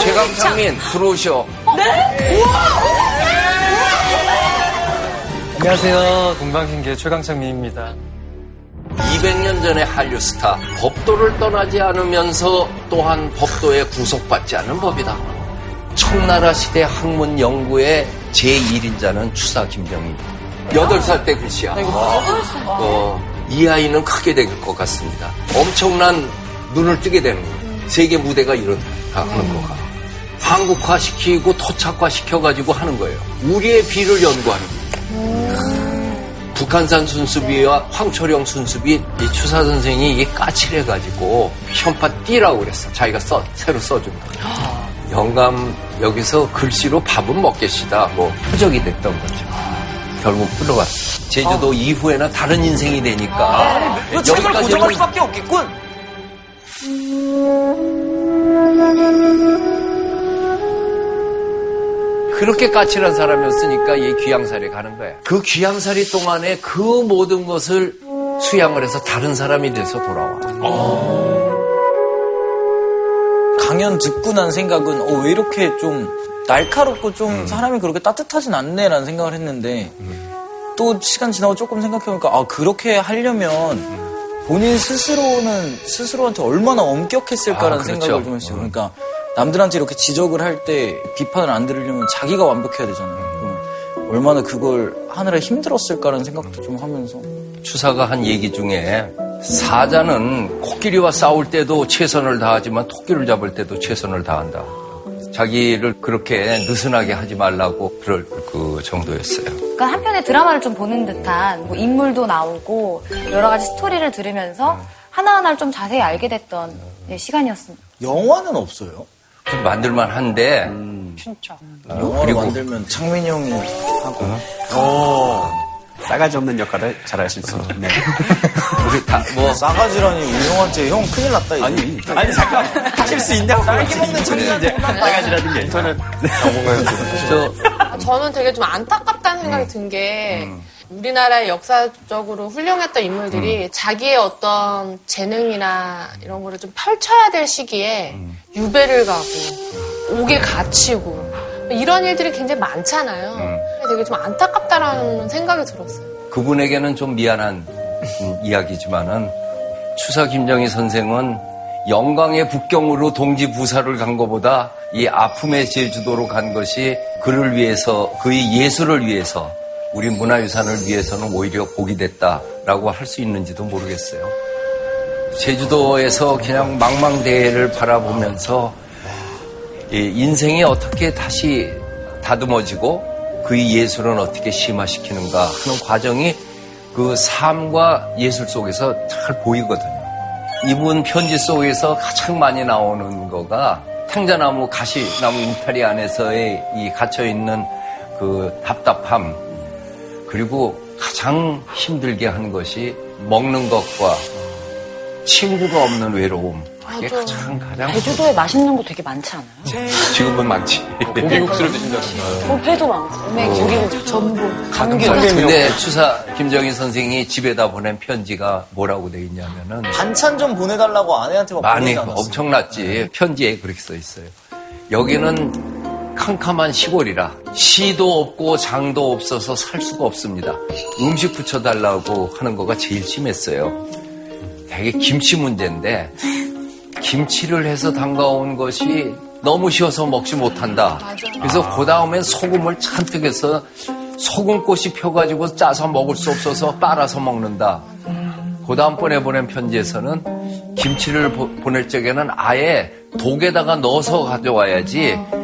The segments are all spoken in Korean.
최강창민 들어오셔. 네? 안녕하세요. 동방신기의 최강창민입니다. 200년 전의 한류 스타 법도를 떠나지 않으면서 또한 법도에 구속받지 않은 법이다. 청나라 시대 학문 연구의 제1인자는 추사 김정희. 8살 때 글씨야. 어, 이 아이는 크게 될 것 같습니다. 엄청난 눈을 뜨게 되는 거예요. 세계 무대가 이렇다 하는 거가. 한국화 시키고 토착화 시켜가지고 하는 거예요. 우리의 비를 연구하는 거예요. 북한산 순수비와 황초령 순수비 이 추사 선생이 이게 까칠해가지고 현파 띠라고 그랬어. 자기가 써 새로 써준다. 영감 여기서 글씨로 밥은 먹겠시다. 뭐 표적이 됐던 거죠. 결국 끌어갔어. 제주도 이후에는 다른 인생이 되니까 이거 책을 고정할 수밖에 없겠군. 그렇게 까칠한 사람이었으니까 이 귀양살에 가는 거야. 그 귀양살이 동안에 그 모든 것을 수양을 해서 다른 사람이 돼서 돌아와. 강연 듣고 난 생각은 어, 왜 이렇게 좀 날카롭고 좀 음. 사람이 그렇게 따뜻하진 않네라는 생각을 했는데 또 시간 지나고 조금 생각해보니까 아 그렇게 하려면 본인 스스로는 스스로한테 얼마나 엄격했을까라는 아, 그렇죠. 생각을 좀 했어요. 그러니까 남들한테 이렇게 지적을 할 때 비판을 안 들으려면 자기가 완벽해야 되잖아요. 그럼 얼마나 그걸 하느라 힘들었을까라는 생각도 좀 하면서 추사가 한 얘기 중에 사자는 코끼리와 싸울 때도 최선을 다하지만 토끼를 잡을 때도 최선을 다한다. 자기를 그렇게 느슨하게 하지 말라고 그럴 그 정도였어요. 그러니까 한편의 드라마를 좀 보는 듯한 뭐 인물도 나오고 여러 가지 스토리를 들으면서 하나하나를 좀 자세히 알게 됐던 예, 시간이었습니다. 영화는 없어요. 좀 만들만 한데 진짜. 영화를 그리고- 만들면 창민이 형이 하고 싸가지 없는 역할을 잘 하실 수 있네. 우리 다 뭐 싸가지라니 우리 형한테 형 큰일 났다 이거. 아니, 아니, 잠깐. 하실 수 있냐고. 딸기 먹는 청년한테 싸가지라는 게. 저는 저 저는 되게 좀 안타깝다는 생각이 든게 우리나라의 역사적으로 훌륭했던 인물들이 자기의 어떤 재능이나 이런 거를 좀 펼쳐야 될 시기에 유배를 가고 옥에 갇히고 이런 일들이 굉장히 많잖아요. 되게 좀 안타깝다라는 생각이 들었어요. 그분에게는 좀 미안한 음, 이야기지만은 추사 김정희 선생은 영광의 북경으로 동지 부사를 간 것보다 이 아픔의 제주도로 간 것이 그를 위해서 그의 예술을 위해서 우리 문화유산을 위해서는 오히려 복이 됐다라고 할 수 있는지도 모르겠어요. 제주도에서 그냥 망망대해를 바라보면서 이 인생이 어떻게 다시 다듬어지고 그의 예술은 어떻게 심화시키는가 하는 과정이 그 삶과 예술 속에서 잘 보이거든요. 이분 편지 속에서 가장 많이 나오는 거가 탱자나무 가시나무 울타리 안에서의 이 갇혀있는 그 답답함 그리고 가장 힘들게 하는 것이 먹는 것과 친구가 없는 외로움 그게 맞아. 가장 가장 제주도에 맛있는 거 되게 많지 않아요? 지금은 많지. 고기국수를 드신다던가요. 어, 회도 많고, 네, 고기국, 전복, 감귤. 근데 추사 김정희 선생이 집에다 보낸 편지가 뭐라고 돼 있냐면은 반찬 좀 보내달라고 아내한테 막 많이 보내지 않았어요? 엄청났지. 편지에 그렇게 써 있어요. 여기는 캄캄한 시골이라 시도 없고 장도 없어서 살 수가 없습니다. 음식 붙여달라고 하는 거가 제일 심했어요. 되게 김치 문제인데 김치를 해서 담가온 것이 너무 쉬워서 먹지 못한다. 그래서 그 다음엔 소금을 잔뜩 해서 소금꽃이 펴가지고 짜서 먹을 수 없어서 빨아서 먹는다. 그 다음번에 보낸 편지에서는 김치를 보, 낼 적에는 아예 독에다가 넣어서 가져와야지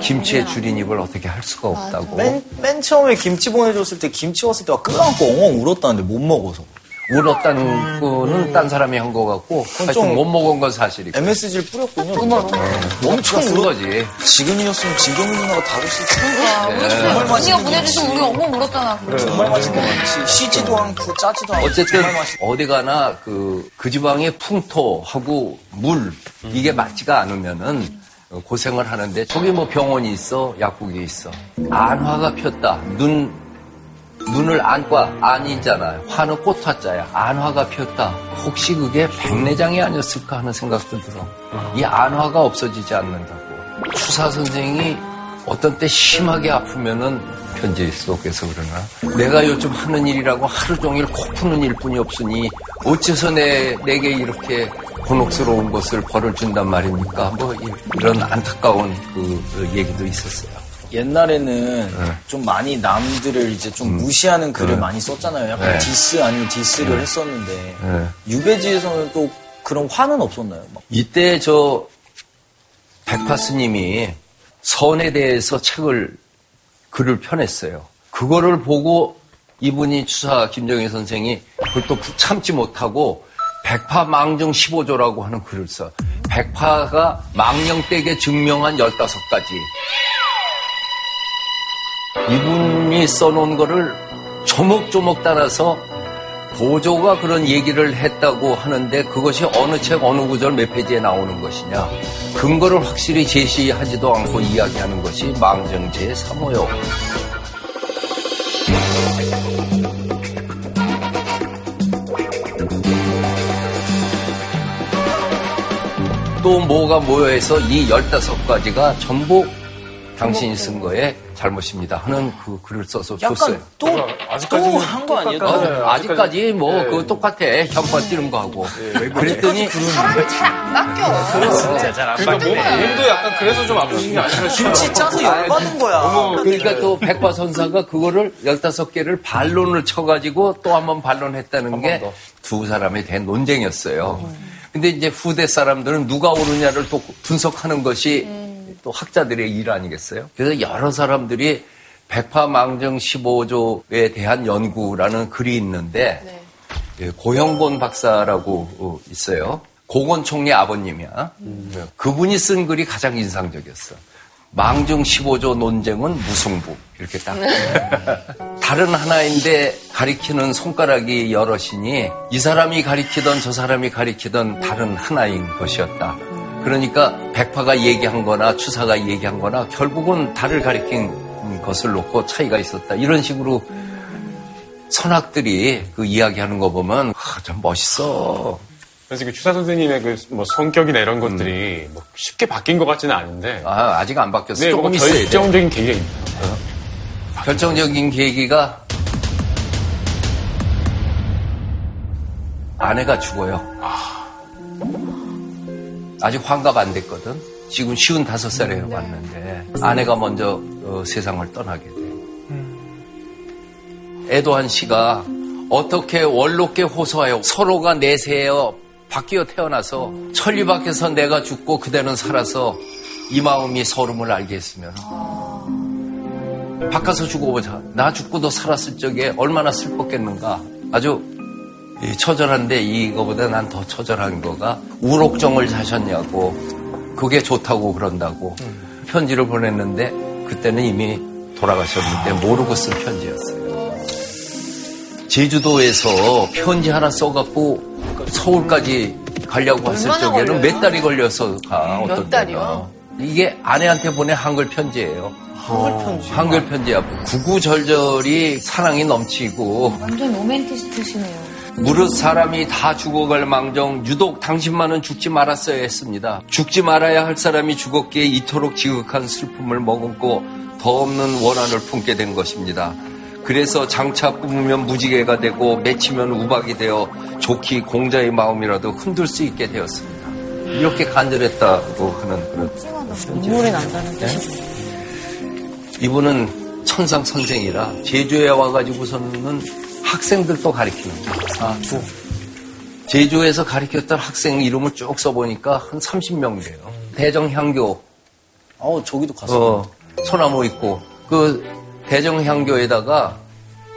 김치의 줄임입을 어떻게 할 수가 없다고. 맨, 맨 처음에 김치 보내줬을 때 김치 왔을 때막 끌어안고 엉엉 울었다는데 못 먹어서. 울었다는 거는 딴 사람이 한 거 같고 하여튼 좀- 못 먹은 건 사실이고. MSG를 뿌렸군요. 엄청 쓴 거지. 지금이었으면 진경이 누나가 다루실 텐데. 정말 언니가 맛있는 보내주신 우리 엉엉 울었잖아. 정말 맛있는 김치. 쉬지도 않고 짜지도 않고. 어쨌든 정말. 어디 가나 그, 그 지방의 풍토하고 물 이게 맞지가 않으면은 고생을 하는데 저기 뭐 병원이 있어? 약국이 있어? 안화가 폈다. 눈 눈을 안과 안이잖아요. 화는 꽃화자야. 안화가 폈다. 혹시 그게 백내장이 아니었을까 하는 생각도 들어. 이 안화가 없어지지 않는다고. 추사 선생이 어떤 때 심하게 아프면은 편지 속에서 그러나 내가 요즘 하는 일이라고 하루 종일 코 푸는 일뿐이 없으니 어째서 내 내게 이렇게 곤혹스러운 것을 벌을 준단 말입니까? 뭐 이- 이런 안타까운 그 얘기도 있었어요. 옛날에는 좀 많이 남들을 이제 좀 무시하는 글을 많이 썼잖아요. 약간 네. 디스 아닌 diss를 했었는데 네. 유배지에서는 또 그런 화는 없었나요? 막 이때 저 백파스님이 선에 대해서 책을 글을 펴냈어요. 그거를 보고 이분이 추사 김정희 선생이 그걸 또 참지 못하고 백파 망정 15조라고 하는 글을 써. 백파가 망령댁에 증명한 15가지. 이분이 써놓은 거를 조목조목 따라서 보조가 그런 얘기를 했다고 하는데 그것이 어느 책 어느 구절 몇 페이지에 나오는 것이냐 근거를 확실히 제시하지도 않고 이야기하는 것이 망정제 3호요. 또 뭐가 모여해서 이 15가지가 전부 당신이 쓴 거에 잘못입니다 하는 그 글을 써서 줬어요. 약간 또 또 한 거 아니에요? 어, 또? 아직까지 뭐 그거 똑같아 현판 뛰는 거하고 그랬더니 사람이 잘 안 바뀌어. 진짜 잘안 그러니까 몸, 몸도 약간 그래서 좀 아프신 게 싶어요. 김치 짜서 열받은 거야. 그러니까 또 백과 선사가 그거를 15개를 반론을 쳐가지고 또 한 번 반론했다는 게 두 사람의 된 논쟁이었어요. 근데 이제 후대 사람들은 누가 옳으냐를 또 분석하는 것이 또 학자들의 일 아니겠어요? 그래서 여러 사람들이 백파망정 15조에 대한 연구라는 글이 있는데 네. 예, 고형곤 박사라고 어, 있어요. 고건 총리 아버님이야. 네. 그분이 쓴 글이 가장 인상적이었어. 망정 15조 논쟁은 무승부. 이렇게 딱. 다른 하나인데 가리키는 손가락이 여럿이니 이 사람이 가리키던 저 사람이 가리키던 다른 하나인 것이었다. 그러니까 백파가 얘기한 거나 추사가 얘기한 거나 결국은 달을 가리킨 것을 놓고 차이가 있었다. 이런 식으로 선학들이 그 이야기하는 거 보면 아, 참 멋있어. 그래서 그 추사 선생님의 그 뭐 성격이나 이런 것들이 뭐 쉽게 바뀐 것 같지는 않은데. 아, 아직 안 바뀌었어. 네, 조금. 결정적인 계기가 있네요. 결정적인 계기가 아내가 죽어요. 아 직 환갑 안 됐거든. 지금 쉬운 다섯 살에 왔는데 아내가 먼저 어, 세상을 떠나게 돼. 애도한 씨가 어떻게 원롭게 호소하여 서로가 내세여 바뀌어 태어나서 천리 밖에서 내가 죽고 그대는 살아서 이 마음이 서름을 알게 했으면 바꿔서 죽어보자. 나 죽고도 살았을 적에 얼마나 슬펐겠는가. 아주 이 처절한데 이거보다 난 더 처절한 거가 우록정을 자셨냐고 그게 좋다고 그런다고 편지를 보냈는데 그때는 이미 돌아가셨는데 모르고 쓴 편지였어요. 제주도에서 편지 하나 써갖고 서울까지 가려고 했을 적에는 걸려요? 몇 달이 걸려서 가 몇 어떤 달이요? 이게 아내한테 보낸 한글 편지예요. 한글 편지. 한글 편지야. 구구절절이 사랑이 넘치고 완전 로맨티스트시네요. 무릇 사람이 다 죽어갈 망정 유독 당신만은 죽지 말았어야 했습니다. 죽지 말아야 할 사람이 죽었기에 이토록 지극한 슬픔을 머금고 더 없는 원한을 품게 된 것입니다. 그래서 장차 꿈으면 무지개가 되고 맺히면 우박이 되어 좋기 공자의 마음이라도 흔들 수 있게 되었습니다. 이렇게 간절했다고 하는 그런 눈물이 난다는 네? 이분은 천상 선생이라 제주에 와가지고서는 학생들도 가르치는 거예요. 아, 또. 제주에서 가르쳤던 학생 이름을 쭉 써보니까 한 30명 돼요. 대정향교, 어, 저기도 갔어. 어, 소나무 있고, 그 대정향교에다가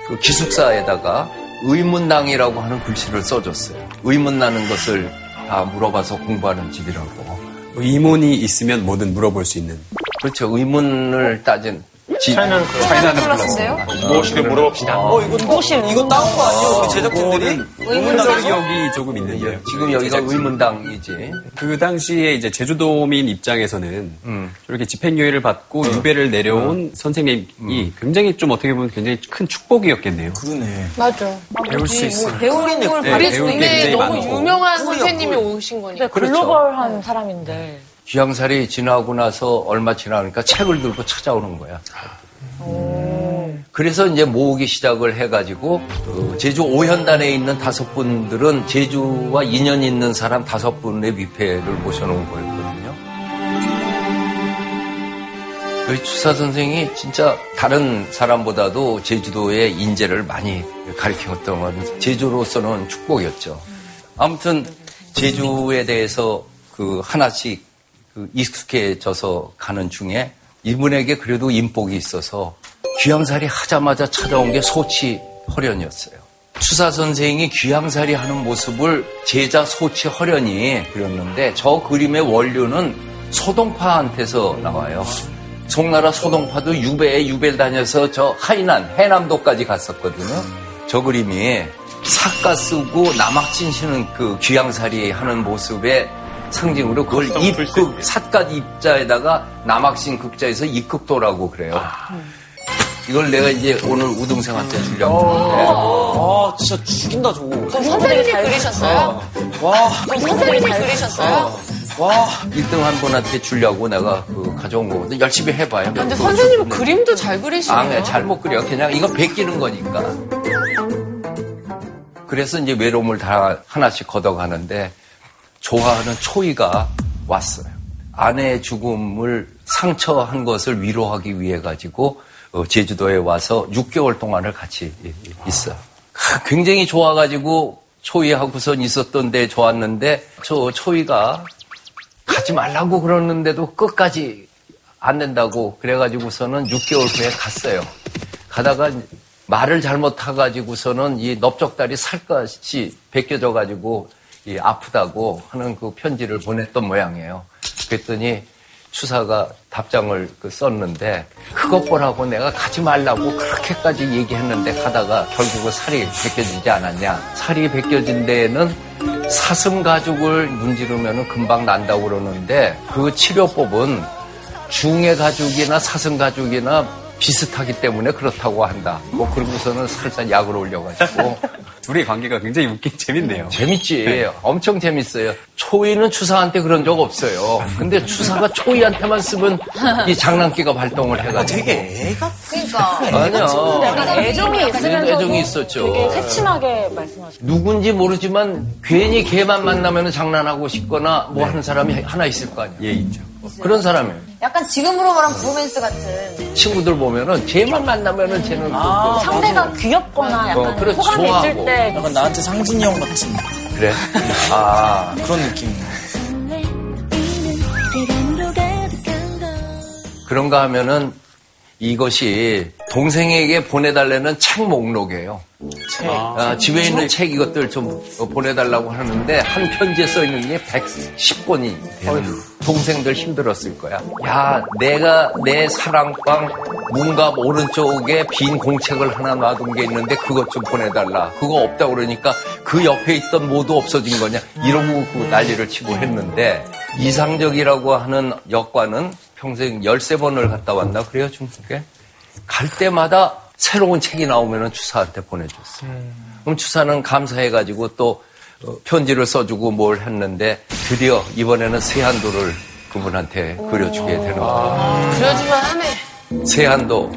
그 기숙사에다가 의문낭이라고 하는 글씨를 써줬어요. 의문나는 것을 다 물어봐서 공부하는 집이라고. 의문이 있으면 뭐든 물어볼 수 있는. 그렇죠. 의문을 따진 집. 차이나는 그 차이나는 플러스인데요? 무엇이든 물어봅시다. 어, 이거 또실 이거 따온 거 아니에요? 우리 제작진들이? 의문적이 조금 있는데요. 지금 여기가 의문당이지. 그 당시에 이제 제주도민 입장에서는 음. 저렇게 집행유예를 받고 유배를 내려온 선생님이 굉장히 좀 어떻게 보면 굉장히 큰 축복이었겠네요. 그러네. 맞아. 배울 수 있어요. 배우는 걸 네, 배울 게 동네에 굉장히 너무 많고. 유명한 선생님이 꿀. 오신 거니까. 근데 글로벌한 사람인데 귀향살이 지나고 나서 얼마 지나니까 책을 들고 찾아오는 거야. 그래서 이제 모으기 시작을 해가지고 그 제주 오현단에 있는 다섯 분들은 제주와 인연 있는 사람 다섯 분의 위패를 모셔놓은 거였거든요. 저희 추사 선생이 진짜 다른 사람보다도 제주도의 인재를 많이 가르쳤던 건 제주로서는 축복이었죠. 아무튼 제주에 대해서 그 하나씩 그 익숙해져서 가는 중에 이분에게 그래도 인복이 있어서 귀향살이 하자마자 찾아온 게 소치 허련이었어요. 추사 선생이 귀향살이 하는 모습을 제자 소치 허련이 그렸는데 저 그림의 원료는 소동파한테서 나와요. 송나라 소동파도 유배에 유배를 다녀서 저 하이난 해남도까지 갔었거든요. 저 그림이 삭가 쓰고 남학진 씨는 그 귀향살이 하는 모습의 상징으로 그걸 입극 삿갓 입자에다가 남학신 극자에서 입극도라고 그래요. 이걸 내가 이제 오늘 우등생한테 주려고 아, 진짜 죽인다, 저거. 그럼 선생님이 그리셨어요? 와, 그럼 선생님이 그리셨어요? 와. 1등 한 분한테 주려고 내가 그 가져온 거거든. 열심히 해봐요. 근데 선생님은 그림도 잘 그리시네요. 아, 네, 잘못 그려. 그냥 이거 베끼는 거니까. 그래서 이제 외로움을 다 하나씩 걷어가는데 좋아하는 초이가 왔어요. 아내의 죽음을 상처한 것을 위로하기 위해 가지고 어, 제주도에 와서 6개월 동안을 같이 있어요. 굉장히 좋아가지고 초이하고선 있었던 데 좋았는데 저 초이가 가지 말라고 그러는데도 끝까지 안 된다고 그래가지고서는 6개월 후에 갔어요. 가다가 말을 잘못 타가지고서는 이 넓적다리 살갗이 벗겨져가지고 이 아프다고 하는 그 편지를 보냈던 모양이에요. 그랬더니 추사가 답장을 그 썼는데 그것 보라고 내가 가지 말라고 그렇게까지 얘기했는데 가다가 결국은 살이 벗겨지지 않았냐. 살이 벗겨진 데에는 사슴 가죽을 문지르면 금방 난다고 그러는데 그 치료법은 중의 가죽이나 사슴 가죽이나 비슷하기 때문에 그렇다고 한다. 뭐 그러고서는 살짝 약을 올려가지고 둘의 관계가 굉장히 웃긴 재밌네요. 재밌지. 엄청 재밌어요. 초이는 추사한테 그런 적 없어요. 근데 추사가 초이한테만 쓰면 이 장난기가 발동을 해가지고. 되게 애가 그러니까. 아니야. 약간 애정이 있으면서도 애정이 있었죠. 되게 새침하게 말씀하시고 누군지 모르지만 괜히 걔만 만나면 장난하고 싶거나 뭐 하는 사람이 하나 있을 거 아니야. 예, 있죠. 그런 사람이에요. 약간 지금으로 말하면 브로맨스 같은. 친구들 보면은 쟤만 만나면은 쟤는 또- 또 상대가 귀엽거나 약간 어, 그렇지, 호감이 있을 좋아하고. 때 약간 나한테 상진이 형 같은 그래. 아 그런 느낌. 그런가 하면은 이것이 동생에게 보내달라는 책 목록이에요. 아, 집에 있는 책 이것들 좀 보내달라고 하는데 한 편지에 써 있는 게 110권이 되는 동생들 힘들었을 거야. 야, 내가 내 사랑방 문갑 오른쪽에 빈 공책을 하나 놔둔 게 있는데 그것 좀 보내달라. 그거 없다 그러니까 그 옆에 있던 모두 없어진 거냐. 이러고 그 난리를 치고 했는데 이상적이라고 하는 역과는 평생 13번을 갔다 왔나 그래요 중국에? 갈 때마다 새로운 책이 나오면 추사한테 보내줬어요. 그럼 추사는 감사해가지고 또 어, 편지를 써주고 뭘 했는데 드디어 이번에는 세한도를 그분한테 그려주게 되는 거예요. 그려주면 하네. 세한도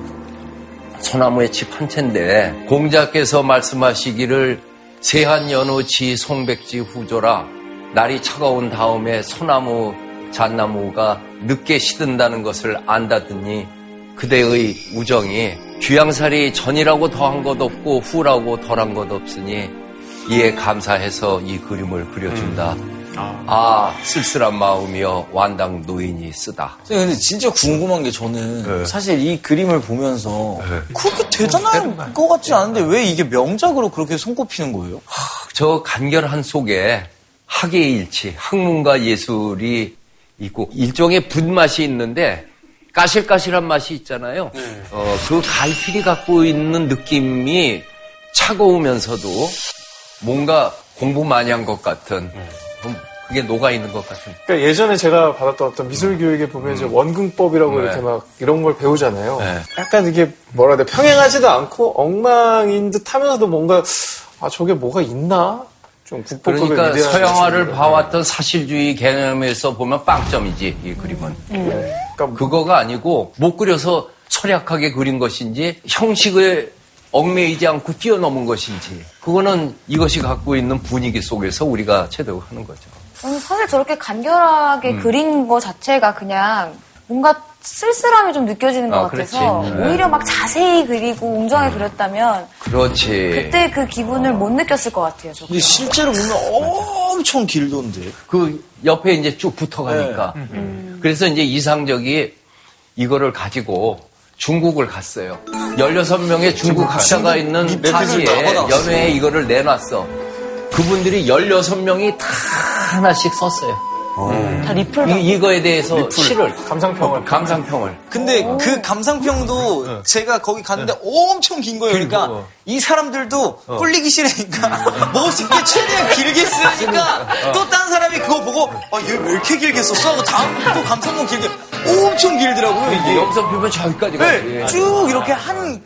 소나무의 집 한 채인데 공자께서 말씀하시기를 세한 연우지 송백지 후조라 날이 차가운 다음에 소나무 잣나무가 늦게 시든다는 것을 안다더니 그대의 우정이 귀양살이 전이라고 더한 것 없고 후라고 덜한 것 없으니 이에 감사해서 이 그림을 그려준다. 아 쓸쓸한 마음이여 완당 노인이 쓰다. 선생님, 근데 진짜 궁금한 게 저는 네. 사실 이 그림을 보면서 네. 그렇게 대단한 것 같지 않은데 왜 이게 명작으로 그렇게 손꼽히는 거예요? 저 간결한 속에 학예의 일치, 학문과 예술이 있고 일종의 분맛이 있는데 까실까실한 맛이 있잖아요. 어, 그 갈필이 갖고 있는 느낌이 차가우면서도 뭔가 공부 많이 한 것 같은 좀 그게 녹아 있는 것 같은. 그러니까 예전에 제가 받았던 어떤 미술 교육에 보면 이제 원근법이라고 네. 이렇게 막 이런 걸 배우잖아요. 네. 약간 이게 뭐라 해야 돼 평행하지도 않고 엉망인 듯 하면서도 뭔가 아 저게 뭐가 있나? 그러니까 서양화를. 봐왔던 사실주의 개념에서 보면 빵점이지 이 그림은. 그러니까 그거가 아니고 못 그려서 철약하게 그린 것인지 형식에 얽매이지 않고 뛰어넘은 것인지 그거는 이것이 갖고 있는 분위기 속에서 우리가 체득하는 거죠. 저는 사실 저렇게 간결하게 음. 그린 거 자체가 그냥 뭔가 쓸쓸함이 좀 느껴지는 것 아, 같아서 그렇지. 네. 오히려 막 자세히 그리고 웅장하게 그렸다면 그렇지. 그때 그 기분을 못 느꼈을 것 같아요. 저. 근데 실제로 보면 엄청 길던데. 그 옆에 이제 쭉 붙어가니까. 그래서 이제 이상적이 이거를 가지고 중국을 갔어요. 16명의 중국 학자가 있는 파리에. 연회에 이거를 내놨어. 그분들이 16명이 다 하나씩 썼어요. 다 리플 이, 이거에 대해서 시를, 감상평을. 감상평을. 근데 그 감상평도 제가 거기 갔는데 엄청 긴 거예요. 그러니까 어. 이 사람들도 꼴리기 싫으니까 멋있게 최대한 길게 쓰니까 또딴 사람이 그거 보고 아, 얘 왜 이렇게 길게 썼어? 하고 다음 또 감상평 길게 엄청 길더라고요. 이게. 여기서 피면 저기까지. 네, 쭉 이렇게 한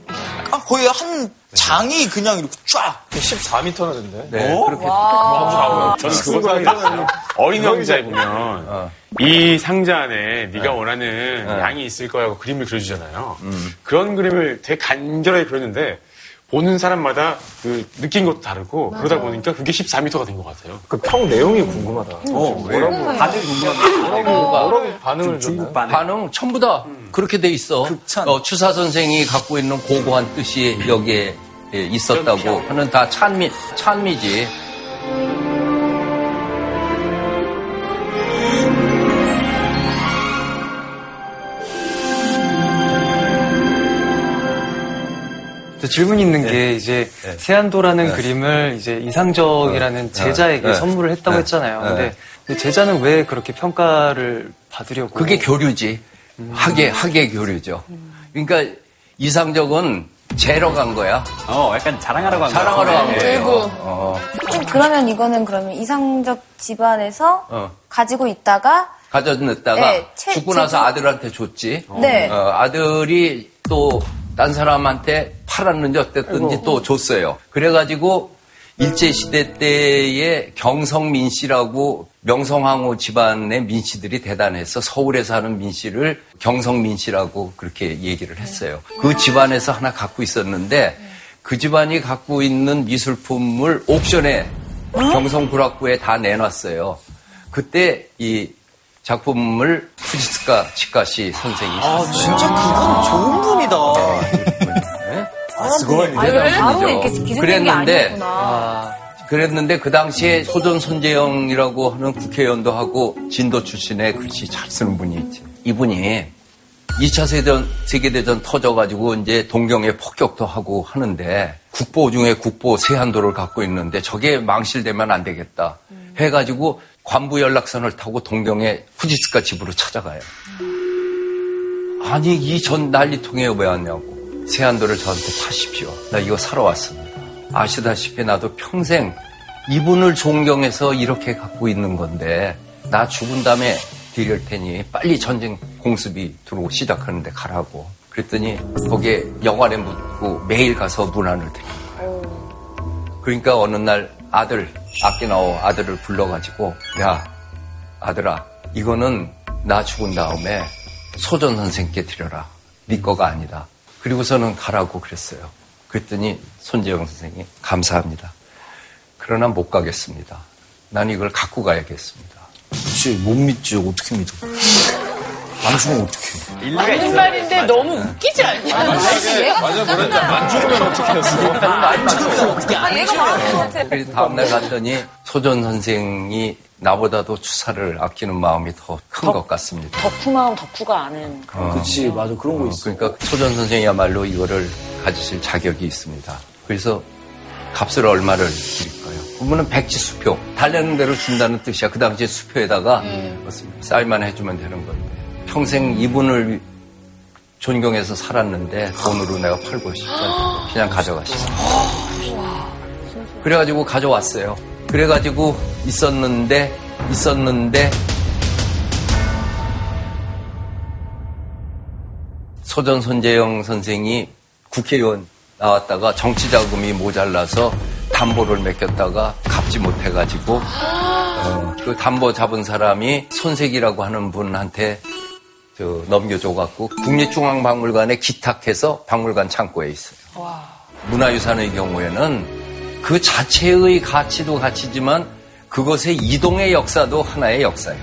아, 거의 한 장이 그냥 이렇게 쫙 14m나 된대. 네, 그렇게. 나오요 저는 그거 생각해요. 어린 왕자에 보면 이 상자 안에 네가 원하는 양이 있을 거야 하고 그림을 그려주잖아요. 그런 그림을 되게 간결하게 그렸는데 보는 사람마다 그 느낀 것도 다르고 그러다 보니까 그게 14m가 된 것 같아요. 그 평 내용이 궁금하다. 어, 뭐라고, 다들 궁금한 뭐라고 반응을 중국? 반응. 반응 전부 다 그렇게 돼 있어. 극찬. 어, 추사 선생이 갖고 있는 고고한 뜻이 여기에 예, 있었다고 하는 다 찬미, 찬미지. 또 질문 있는 게 이제 세안도라는 그림을 이제 이상적이라는 제자에게 네. 선물을 했다고 네. 했잖아요. 네. 근데 그 제자는 왜 그렇게 평가를 받으려고? 그게 교류지. 학예, 학예 교류죠. 그러니까 이상적은 재러 간 거야. 어, 약간 자랑하러 간 자랑하러 간 거예요. 어, 좀 그러면 이거는 그러면 이상적 집안에서 어. 가지고 있다가 가져냈다가 네, 채- 죽고 나서 제주- 아들한테 줬지. 네. 어, 아들이 또 딴 사람한테 팔았는지 어땠든지 또 줬어요. 그래가지고 일제시대 때의 경성민 씨라고 명성황후 집안의 민씨들이 대단해서 서울에 사는 민씨를 경성민 씨라고 그렇게 얘기를 했어요. 그 집안에서 하나 갖고 있었는데 그 집안이 갖고 있는 미술품을 옥션에 경성불학부에 다 내놨어요. 그때 이 작품을 푸지스카 치카시 선생이 아 진짜 그분 좋은 분이다. 아, 아, 이거 바로 이렇게 기술된 게 그랬는데 아니었구나. 그랬는데 그 당시에 소전 손재영이라고 하는 국회의원도 하고 진도 출신의 글씨 잘 쓰는 분이 있지. 이분이 2차 세전, 세계대전 터져가지고 이제 동경에 폭격도 하고 하는데 국보 중에 국보 세한도를 갖고 있는데 저게 망실되면 안 되겠다 해가지고 관부 연락선을 타고 동경에 후지스카 집으로 찾아가요. 아니 이 전 난리통에 왜 왔냐고 세한도를 저한테 파십시오. 나 이거 사러 왔습니다. 아시다시피 나도 평생 이분을 존경해서 이렇게 갖고 있는 건데 나 죽은 다음에 드릴 테니 빨리 전쟁 공습이 들어오고 시작하는데 가라고. 그랬더니 거기에 여관에 묻고 매일 가서 문안을 드린 거예요. 그러니까 어느 날 아들 아끼나오 아들을 불러가지고 야 아들아 이거는 나 죽은 다음에 소전 선생께 드려라. 네 거가 아니다. 그리고서는 가라고 그랬어요. 그랬더니 손재영 선생이 감사합니다. 그러나 못 가겠습니다. 난 이걸 갖고 가야겠습니다. 그렇지 못 믿지 어떻게 믿어? 안 주면 어떡해. 맞는. 말인데 너무 웃기지 않냐? 맞아, 뭐랬지? 안 죽으면 어떻게 했어? 아, 말하는 것 같아. 그래서 다음날 갔더니 소전 선생이 나보다도 추사를 아끼는 마음이 더 큰 것 같습니다. 덕후 마음 덕후가 아는. 그렇지 맞아 그런 거 있어. 그러니까 소전 선생이야말로 이거를 가지실 자격이 있습니다. 그래서 값을 얼마를 드릴까요? 그러면 백지 수표 달래는 대로 준다는 뜻이야. 그 당시에 수표에다가 사인만 해주면 되는 건데 평생 이분을 존경해서 살았는데 돈으로 내가 팔고 싶다. 그냥 가져가시죠. 그래가지고 가져왔어요. 그래가지고 있었는데 있었는데 소전 손재영 선생이 국회의원 나왔다가 정치 자금이 모자라서 담보를 맡겼다가 갚 잡지 못해가지고 어, 그 담보 잡은 사람이 손색이라고 하는 분한테 저 넘겨줘갖고 국립중앙박물관에 기탁해서 박물관 창고에 있어요. 문화유산의 경우에는 그 자체의 가치도 가치지만 그것의 이동의 역사도 하나의 역사예요.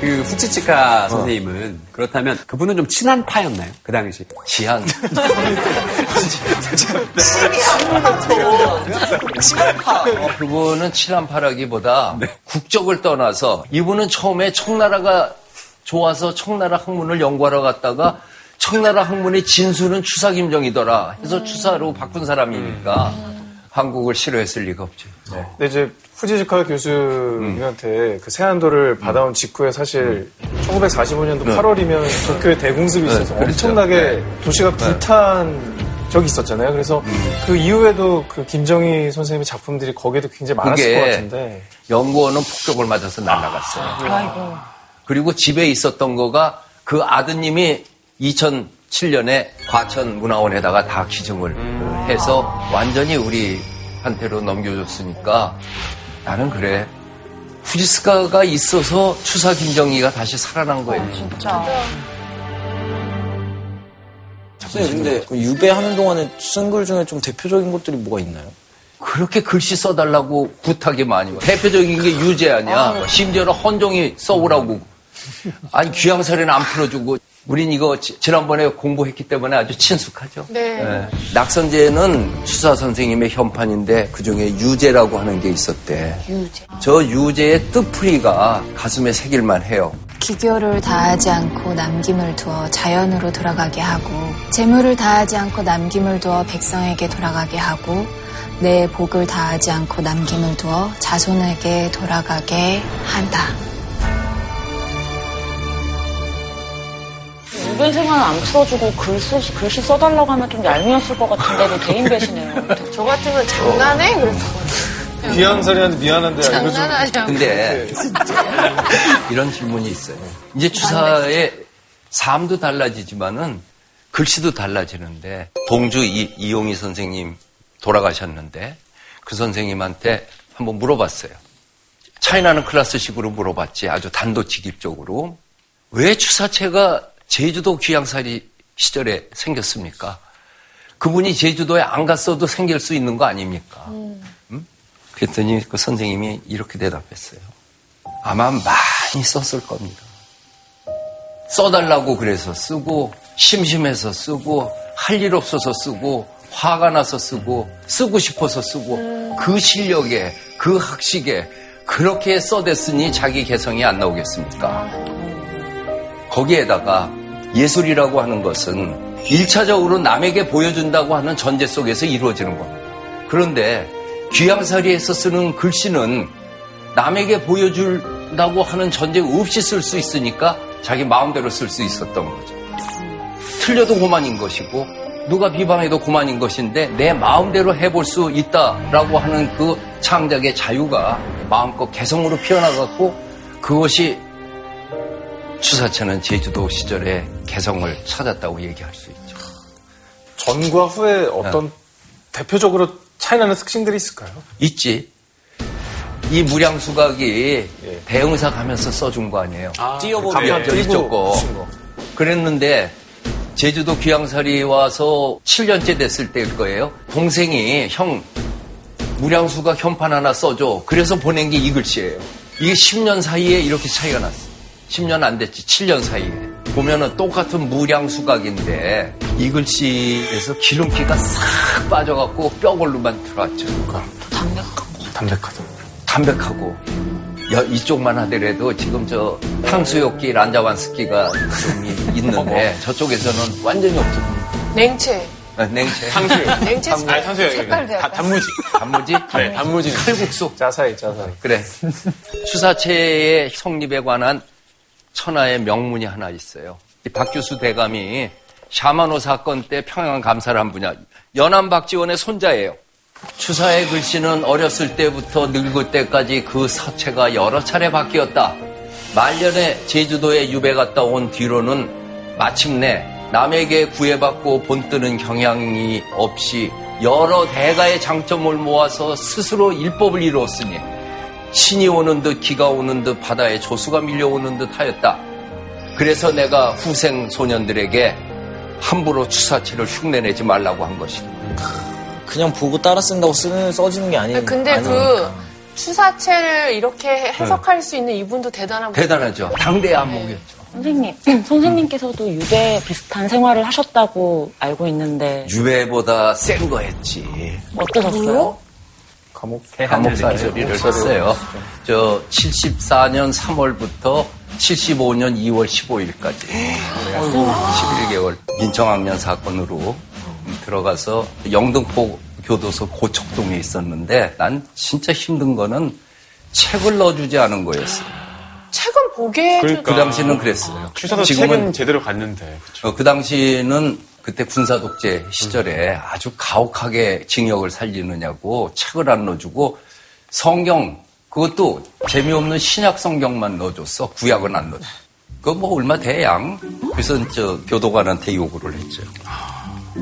그 후치치카 선생님은 그렇다면 그분은 좀 친한 파였나요? 그 당시. 지한. 어, 그분은 칠한파라기보다 국적을 떠나서 이분은 처음에 청나라가 좋아서 청나라 학문을 연구하러 갔다가 청나라 학문의 진수는 추사 김정이더라 해서 추사로 바꾼 사람이니까 한국을 싫어했을 리가 없죠. 네. 근데 이제 후지지카 교수님한테 그 세안도를 받아온 직후에 사실 1945년도 8월이면 도쿄에 대공습이 있어서 그렇죠. 엄청나게 네. 도시가 불탄 적이 있었잖아요. 그래서 그 이후에도 그 김정희 선생님의 작품들이 거기에도 굉장히 많았을 것 같은데 연구원은 폭격을 맞아서 날아갔어요. 아이고. 그리고 집에 있었던 거가 그 아드님이 2007년에 과천 문화원에다가 다 기증을 해서 완전히 우리한테로 넘겨줬으니까 나는 그래. 후지스카가 있어서 추사 김정희가 다시 살아난 거예요. 진짜. 네, 근데 그 유배하는 동안에 쓴 글 중에 좀 대표적인 것들이 뭐가 있나요? 그렇게 글씨 써달라고 부탁이 많이 와. 대표적인 게 유재 아니야. 심지어는 헌종이 써오라고. 아니 귀양살이는 안 풀어주고. 우린 이거 지- 지난번에 공부했기 때문에 아주 친숙하죠. 네. 예. 낙선제는 추사 선생님의 현판인데 그중에 유재라고 하는 게 있었대. 유재. 저 유재의 뜻풀이가 가슴에 새길만 해요. 기교를 다하지 않고 남김을 두어 자연으로 돌아가게 하고 재물을 다하지 않고 남김을 두어 백성에게 돌아가게 하고 내 복을 다하지 않고 남김을 두어 자손에게 돌아가게 한다. 유배 생활 안 풀어주고 글 쓰, 글씨 써달라고 하면 좀 얄미웠을 것 같은데 그 개인 배시네요. 저 같으면 장난해? 그랬을 거예요. 귀양살이한테 미안한데. 장난하냐고. 근데 이런 질문이 있어요. 이제 추사의 삶도 달라지지만은 글씨도 달라지는데 동주 이, 이용희 선생님 돌아가셨는데 그 선생님한테 한번 물어봤어요. 차이나는 클래스식으로 물어봤지 아주 단도직입적으로 왜 추사체가 제주도 귀양살이 시절에 생겼습니까? 그분이 제주도에 안 갔어도 생길 수 있는 거 아닙니까? 음? 그랬더니 그 선생님이 이렇게 대답했어요. 아마 많이 썼을 겁니다. 써달라고 그래서 쓰고, 심심해서 쓰고, 할 일 없어서 쓰고, 화가 나서 쓰고, 쓰고 싶어서 쓰고, 그 실력에, 그 학식에, 그렇게 써댔으니 자기 개성이 안 나오겠습니까? 거기에다가 예술이라고 하는 것은 1차적으로 남에게 보여준다고 하는 전제 속에서 이루어지는 겁니다. 그런데 귀양살이에서 쓰는 글씨는 남에게 보여준다고 하는 전제 없이 쓸 수 있으니까 자기 마음대로 쓸 수 있었던 거죠. 틀려도 고만인 것이고 누가 비방해도 고만인 것인데 내 마음대로 해볼 수 있다라고 하는 그 창작의 자유가 마음껏 개성으로 피어나갔고 그것이 추사체는 제주도 시절에 개성을 찾았다고 얘기할 수 있죠. 전과 후에 어떤 대표적으로 차이나는 특징들이 있을까요? 있지. 이 무량수각이 대응사 가면서 써준 거 아니에요. 띄어보면 가면서 이쪽 거. 그랬는데 제주도 귀양살이 와서 7년째 됐을 때일 거예요. 동생이 형 무량수각 현판 하나 써줘. 그래서 보낸 게 이 글씨예요. 이게 10년 사이에 이렇게 차이가 났어. 10년 안 됐지. 7년 사이에. 보면은 똑같은 무량 수각인데 이 글씨에서 기름기가 싹 빠져갖고 뼈골로만 들어왔죠. 담백하다. 담백하고 야, 이쪽만 하더라도 지금 저 탕수육기 란자완스키가 좀 이- 있는데 저쪽에서는 완전히 없어. 냉채. 아, 냉채. 탕수육. 냉채 아니, 탕수육. 색깔도 다-. 단무지. 단무지? 네, 단무지. 칼국수. 짜사이, 짜사이. 그래. 추사체의 성립에 관한 천하의 명문이 하나 있어요. 이 박규수 대감이 샤마노 사건 때 평양 감사를 한 분야. 연안 박지원의 손자예요. 추사의 글씨는 어렸을 때부터 늙을 때까지 그 서체가 여러 차례 바뀌었다. 말년에 제주도에 유배 갔다 온 뒤로는 마침내 남에게 구애받고 본뜨는 경향이 없이 여러 대가의 장점을 모아서 스스로 일법을 이루었으니 신이 오는 듯 기가 오는 듯 바다에 조수가 밀려오는 듯 하였다. 그래서 내가 후생 소년들에게 함부로 추사체를 흉내내지 말라고 한 것이다. 그냥 보고 따라 쓴다고 쓰는, 써지는 게 아니, 근데 아니니까. 그 추사체를 이렇게 해석할 수 있는 이분도 대단한 분. 대단하죠. 당대의 안목이었죠. 선생님, 선생님께서도 유배 비슷한 생활을 하셨다고 알고 있는데 유배보다 센 거 했지. 어떠셨어요? 감옥 감옥살 처리를 했어요. 저 74년 3월부터 75년 2월 15일까지 11개월 민청학년 사건으로 들어가서 영등포 교도소 고척동에 있었는데 난 진짜 힘든 거는 책을 넣어주지 않은 거였어요. 책은 보게 그러니까. 그 당시는 그랬어요. 취사도 지금은 책은 제대로 갔는데. 그쵸. 어, 그 당시는 그때 군사 독재 시절에 아주 가혹하게 징역을 살리느냐고 책을 안 넣어주고 성경 그것도 재미없는 신약 성경만 넣어줬어 구약은 안 넣어줘. 그거 뭐 얼마 돼양. 그래서 저 교도관한테 요구를 했죠.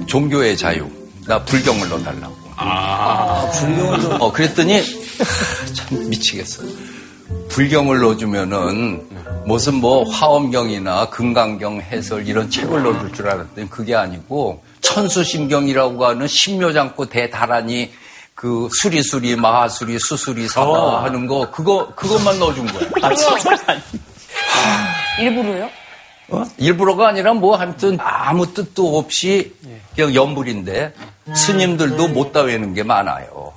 종교의 자유. 나 불경을 넣어달라고. 아, 불경을 좀. 어 그랬더니 하, 참 미치겠어. 불경을 넣어주면은 무슨 뭐 화엄경이나 금강경 해설 이런 책을 넣어줄 줄 알았더니 그게 아니고 천수심경이라고 하는 신묘장구 대다란이 그 수리수리 마하수리 수수리 사다 하는 거 그거 그것만 넣어준 거야. 일부러요? 어? 일부러가 아니라 뭐 아무튼 아무 뜻도 없이 그냥 연불인데 스님들도 못 다 외는 게 많아요.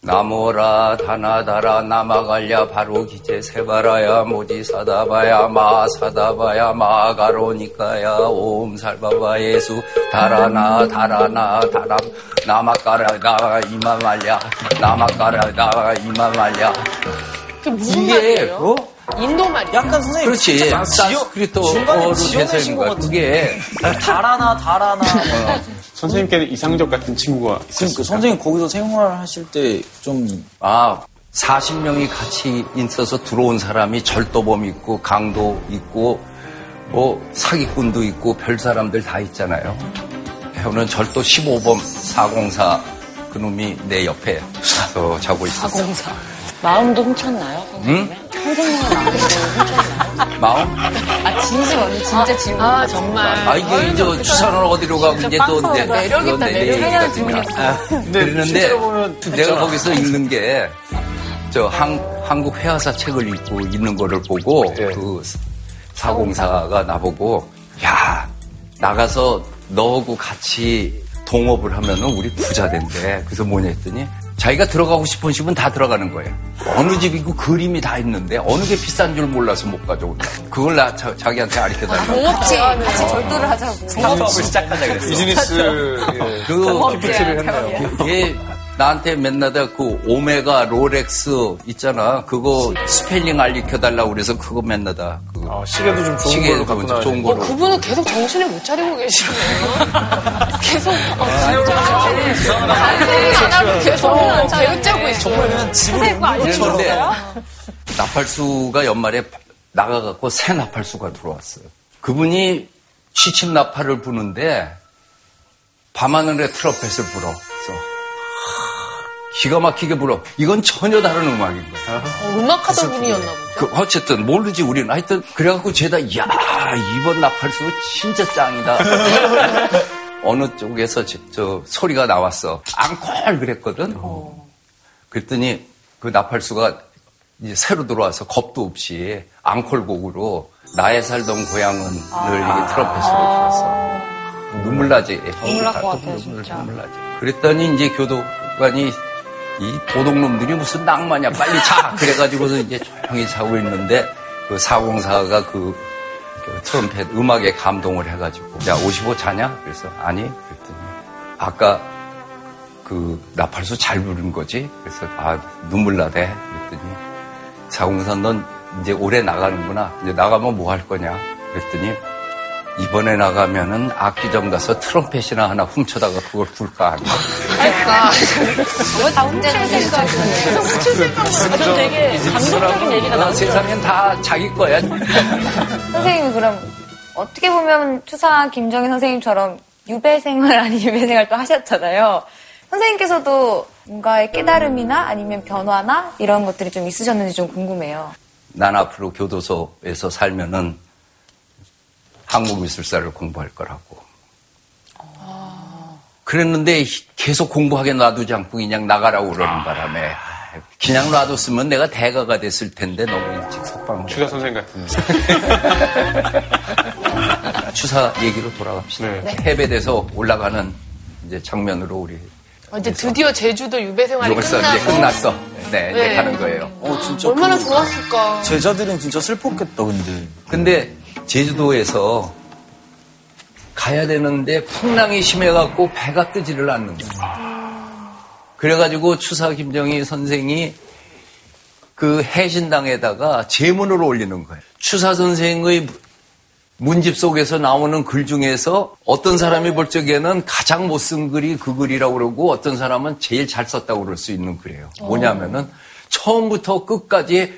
나모라 다나다라 나마갈랴 바로 기제 세바라야 모지 사다바야 마 사다바야 마가로니까야 옴 살바바 예수 다라나 다라나 다람 나마까라 나 이마말랴 나마까라 나 이마말랴 그게 무슨 이게 말이에요? 어? 인도 말이에요. 약간 선생님. 그렇지. 진짜 지옥- 산스크리트어로 중간에 돼서 지어내신 있는 것. 같은데. 그게 달아나, 달아나. 선생님께는 이상적 같은 친구가 그러니까 있었어요. 선생님 거기서 생활하실 때 좀 아 40명이 같이 있어서 들어온 사람이 절도범 있고 강도 있고 뭐 사기꾼도 있고 별 사람들 다 있잖아요. 저는 절도 15범 404 그놈이 내 옆에 가서 자고 있었어. 사공사. 마음도 훔쳤나요, 선생님의? 선생님의 마음도 훔쳤나요? 마음? 아 진심 언니 진짜 질문. 아, 정말. 아 이게 이제 추산을 어디로 가고 이제 또 이제 매력 있다, 그건 내 매력 얘기 있는 같지만. 질문이었어. 아, 보면 내가 했잖아. 거기서 읽는 게저 한국 회화사 책을 읽고 있는 거를 보고 예. 그 사공사가 나보고 야 나가서 너하고 같이 동업을 하면은 우리 부자 된대. 그래서 뭐냐 했더니 자기가 들어가고 싶은 집은 다 들어가는 거예요. 어느 집이고 그림이 다 있는데 어느 게 비싼 줄 몰라서 못 가져온다. 그걸 나 자, 자기한테 가르쳐 달라. 동업지 같이 절도를 하자고. 사업을 시작하자 그랬어. 비즈니스 예, 그 PPT를 했네요. 얘 나한테 맨날 그 오메가 롤렉스 있잖아. 그거 스펠링 알려달라고 그래서 그거 맨날 다. 그 아, 시계도 좀 좋은 시계 걸로 갖고 좋은 어, 거로. 그분은 계속 정신을 못 차리고 계시네요. 계속, 어, 진짜. 반성을 안 하고 계속 계획짜고 있어요. 그러면 집을 그랬는데 나팔수가 연말에 나가갖고 새 나팔수가 들어왔어요. 그분이 취침 나팔을 부는데 밤하늘에 트럼펫을 불어. 기가 막히게 불어. 이건 전혀 다른 음악인 거야. 어, 음악하던 분이었나 보죠. 그 어쨌든 모르지 우리는 하여튼 그래갖고 죄다 야 이번 나팔수 진짜 짱이다. 어느 쪽에서 저, 저 소리가 나왔어. 앙콜 그랬거든. 그랬더니 그 나팔수가 이제 새로 들어와서 겁도 없이 앙콜 곡으로 나의 살던 고향은을 이게 트럼펫으로 불었어. 눈물 나지. 눈물 날것 다 같아요, 눈물, 진짜. 눈물 나지. 그랬더니 이제 교도관이 이 도둑놈들이 무슨 낭만이야. 빨리 자. 그래가지고서 이제 조용히 자고 있는데 그 사공사가 그, 그 트럼펫 음악에 감동을 해가지고 야 55 자냐? 그래서 아니 그랬더니 아까 그 나팔수 잘 부른 거지? 그래서 아 눈물 나대. 그랬더니 사공사 넌 이제 올해 나가는구나. 이제 나가면 뭐 할 거냐? 그랬더니 이번에 나가면은 악기점 가서 트럼펫이나 하나 훔쳐다가 그걸 불까 아니야 다 훔치는 생각. 계속 훔칠 생각만 좀 되게 감동적인 얘기가 나 나왔어요. 세상엔 다 자기 거야. 선생님이 그럼 어떻게 보면 투사 김정희 선생님처럼 유배 생활 아닌 유배 생활 또 하셨잖아요. 선생님께서도 뭔가의 깨달음이나 아니면 변화나 이런 것들이 좀 있으셨는지 좀 궁금해요. 난 앞으로 교도소에서 살면은 한국 미술사를 공부할 거라고. 그랬는데 계속 공부하게 놔두지 않고 그냥 나가라고 그러는 바람에 그냥 놔뒀으면 내가 대가가 됐을 텐데 너무 일찍 석방을 추사 선생 같은. 추사 얘기로 돌아갑시다. 네. 해배돼서 올라가는 이제 장면으로 우리 어, 이제 드디어 제주도 유배 생활이 여기서 끝나고 이제 끝났어. 네, 이제 네. 가는 거예요. 어, 진짜. 얼마나 그 좋았을까. 제자들은 진짜 슬펐겠다, 근데. 근데 제주도에서 가야 되는데 풍랑이 심해갖고 배가 뜨지를 않는 거예요. 그래가지고 추사 김정희 선생이 그 해신당에다가 제문을 올리는 거예요. 추사 선생의 문집 속에서 나오는 글 중에서 어떤 사람이 볼 적에는 가장 못 쓴 글이 그 글이라고 그러고 어떤 사람은 제일 잘 썼다고 그럴 수 있는 글이에요. 뭐냐면은 처음부터 끝까지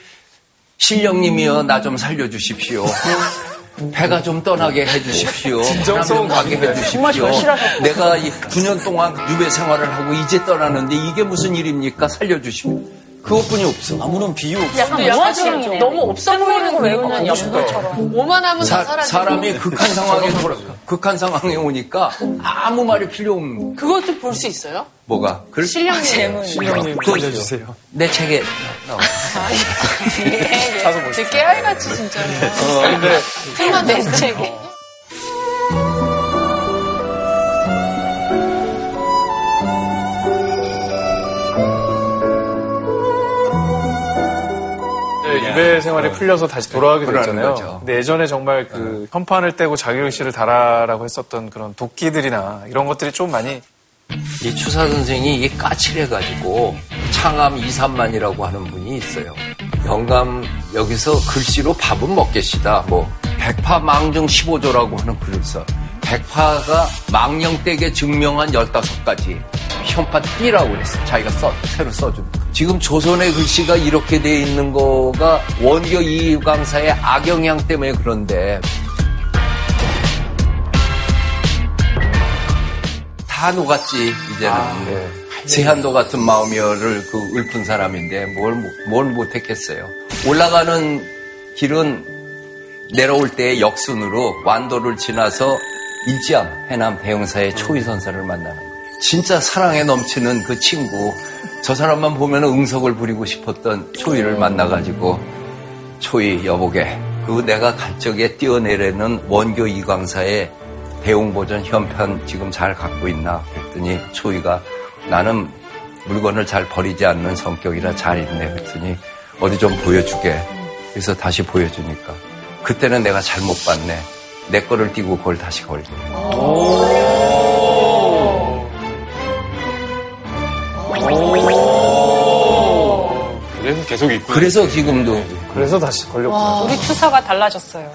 신령님이여 나 좀 살려주십시오. 배가 좀 떠나게 해주십시오. 진정성 가게 해주십시오. 내가 이 9년 동안 유배 생활을 하고 이제 떠나는데 이게 무슨 일입니까? 살려주십시오. 그것뿐이 없어. 아무런 비유 없어. 약간 근데 모아지랑이네. 지금 너무 없어 보이는 거 외우는 연구처럼. 뭐만 하면 다 사, 사라지고. 사람이 극한 상황에 극한 상황에 오니까 아무 말이 필요 없는 그것도 볼 수 있어요? 뭐가 글 실력님. 그거 알려주세요. 내 책에 나와. 되게 깨알같이 진짜로. 근데 풀만 내 책에. 네, 유배 생활이 풀려서 다시 돌아가게 됐잖아요. 근데 예전에 정말 그 현판을 떼고 자기글씨를 달아라고 했었던 그런 도끼들이나 이런 것들이 좀 많이 이 추사 선생이 이게 까칠해가지고 창암 2, 3만이라고 하는 분이 있어요. 영감 여기서 글씨로 밥은 먹겠시다. 뭐 백파 망정 15조라고 하는 글을 써. 백파가 망령댁에 증명한 15가지 현판 띠라고 그랬어. 자기가 써, 새로 써준. 지금 조선의 글씨가 이렇게 돼 있는 거가 원교 이광사의 악영향 때문에 그런데. 다 녹았지 이제는. 세한도 같은 마음이어를 그 읊은 사람인데 뭘, 뭘 못했겠어요. 올라가는 길은 내려올 때 역순으로 완도를 지나서 일지암 해남 대형사의 초위선사를 만나는 거예요. 진짜 사랑에 넘치는 그 친구 저 사람만 보면 응석을 부리고 싶었던 초위를 만나가지고 초위 여보게 그 내가 갈 적에 뛰어내려는 원교 이광사의 대웅보전 현편 지금 잘 갖고 있나 그랬더니 초이가 나는 물건을 잘 버리지 않는 성격이라 잘 있네 그랬더니 어디 좀 보여주게. 그래서 다시 보여주니까 그때는 내가 잘못 봤네. 내 거를 띄고 그걸 다시 걸리 계속 있고. 그래서 지금도 그래서 다시 걸렸구나. 우리 추사가 달라졌어요.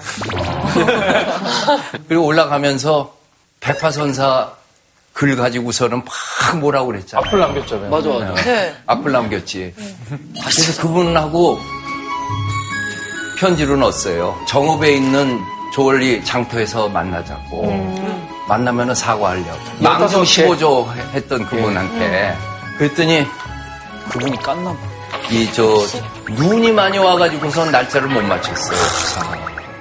그리고 올라가면서 백파선사 글 가지고서는 막 뭐라고 그랬잖아요 앞을 남겼잖아요. 맞아, 맞아. 네. 악플 남겼지. 그래서 그분하고 편지로 넣었어요. 정읍에 있는 조월리 장터에서 만나자고. 만나면 사과하려고. 망정 15조 했던 그분한테. 그랬더니 그분이 깠나 봐. 이 저 눈이 많이 와가지고선 날짜를 못 맞췄어요.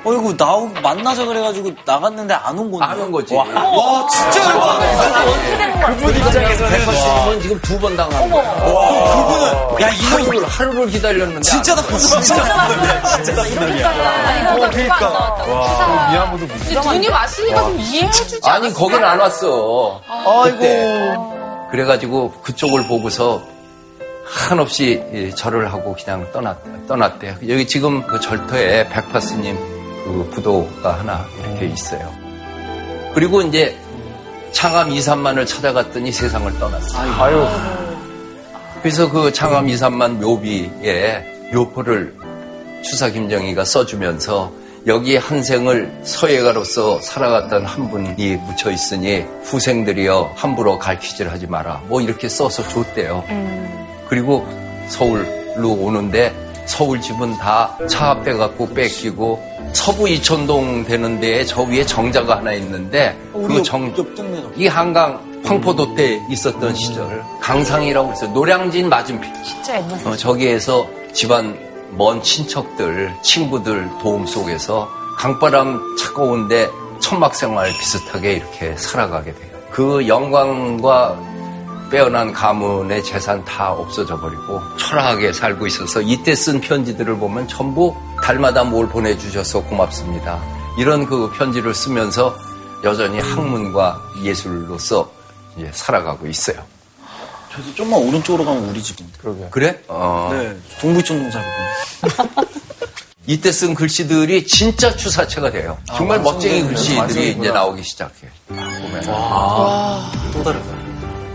어이구, 나 만나자 그래가지고 나갔는데 안 온 건데. 안 온 거지. 와, 와 진짜 열받네. 그분 입장에서는 지금 두 번 당한 거야. 그분은, 야, 이거 하루를, 하루를 기다렸는데. 진짜 안 나쁜. 진짜 나쁜 놈이야. 진짜 나쁜 놈이야. 아니, 그러니까. 와, 미안해도 근데 눈이 왔으니까 좀 이해해주지 아니 거긴 안 왔어. 아이고. 그때. 그래가지고 그쪽을 보고서 한없이 이 절을 하고 그냥 떠났, 떠났대요. 여기 지금 그 절터에 백파 스님 그 부도가 하나 이렇게 있어요. 그리고 이제 창암 2, 3만을 찾아갔더니 세상을 떠났어요. 아유, 그래서 그 창암 2, 3만 묘비에 묘포를 추사 김정희가 써주면서 여기 한 생을 서예가로서 살아갔던 한 분이 묻혀 있으니 후생들이여 함부로 갈퀴질 하지 마라. 뭐 이렇게 써서 줬대요. 그리고 서울로 오는데 서울 집은 다차 앞에 갖고 뺏기고 서부 이천동 되는 데에 저 위에 정자가 하나 있는데 우리 그 옆, 정. 이 한강 황포도 때 있었던 시절 강상이라고 그랬어요. 노량진 맞은편. 진짜 옛날 어, 저기에서 집안 먼 친척들, 친구들 도움 속에서 강바람 차가운데 천막 생활 비슷하게 이렇게 살아가게 돼요. 그 영광과 빼어난 가문의 재산 다 없어져 버리고 초라하게 살고 있어서 이때 쓴 편지들을 보면 전부 달마다 뭘 보내주셔서 고맙습니다. 이런 그 편지를 쓰면서 여전히 학문과 예술로서 이제 살아가고 있어요. 저도 좀만 오른쪽으로 가면 우리 집입니다. 그러게. 그래? 어. 네, 동부천동 살거든요. 이때 쓴 글씨들이 진짜 추사체가 돼요. 정말 멋쟁이 글씨들이. 이제 나오기 시작해. 보면 또 다르다.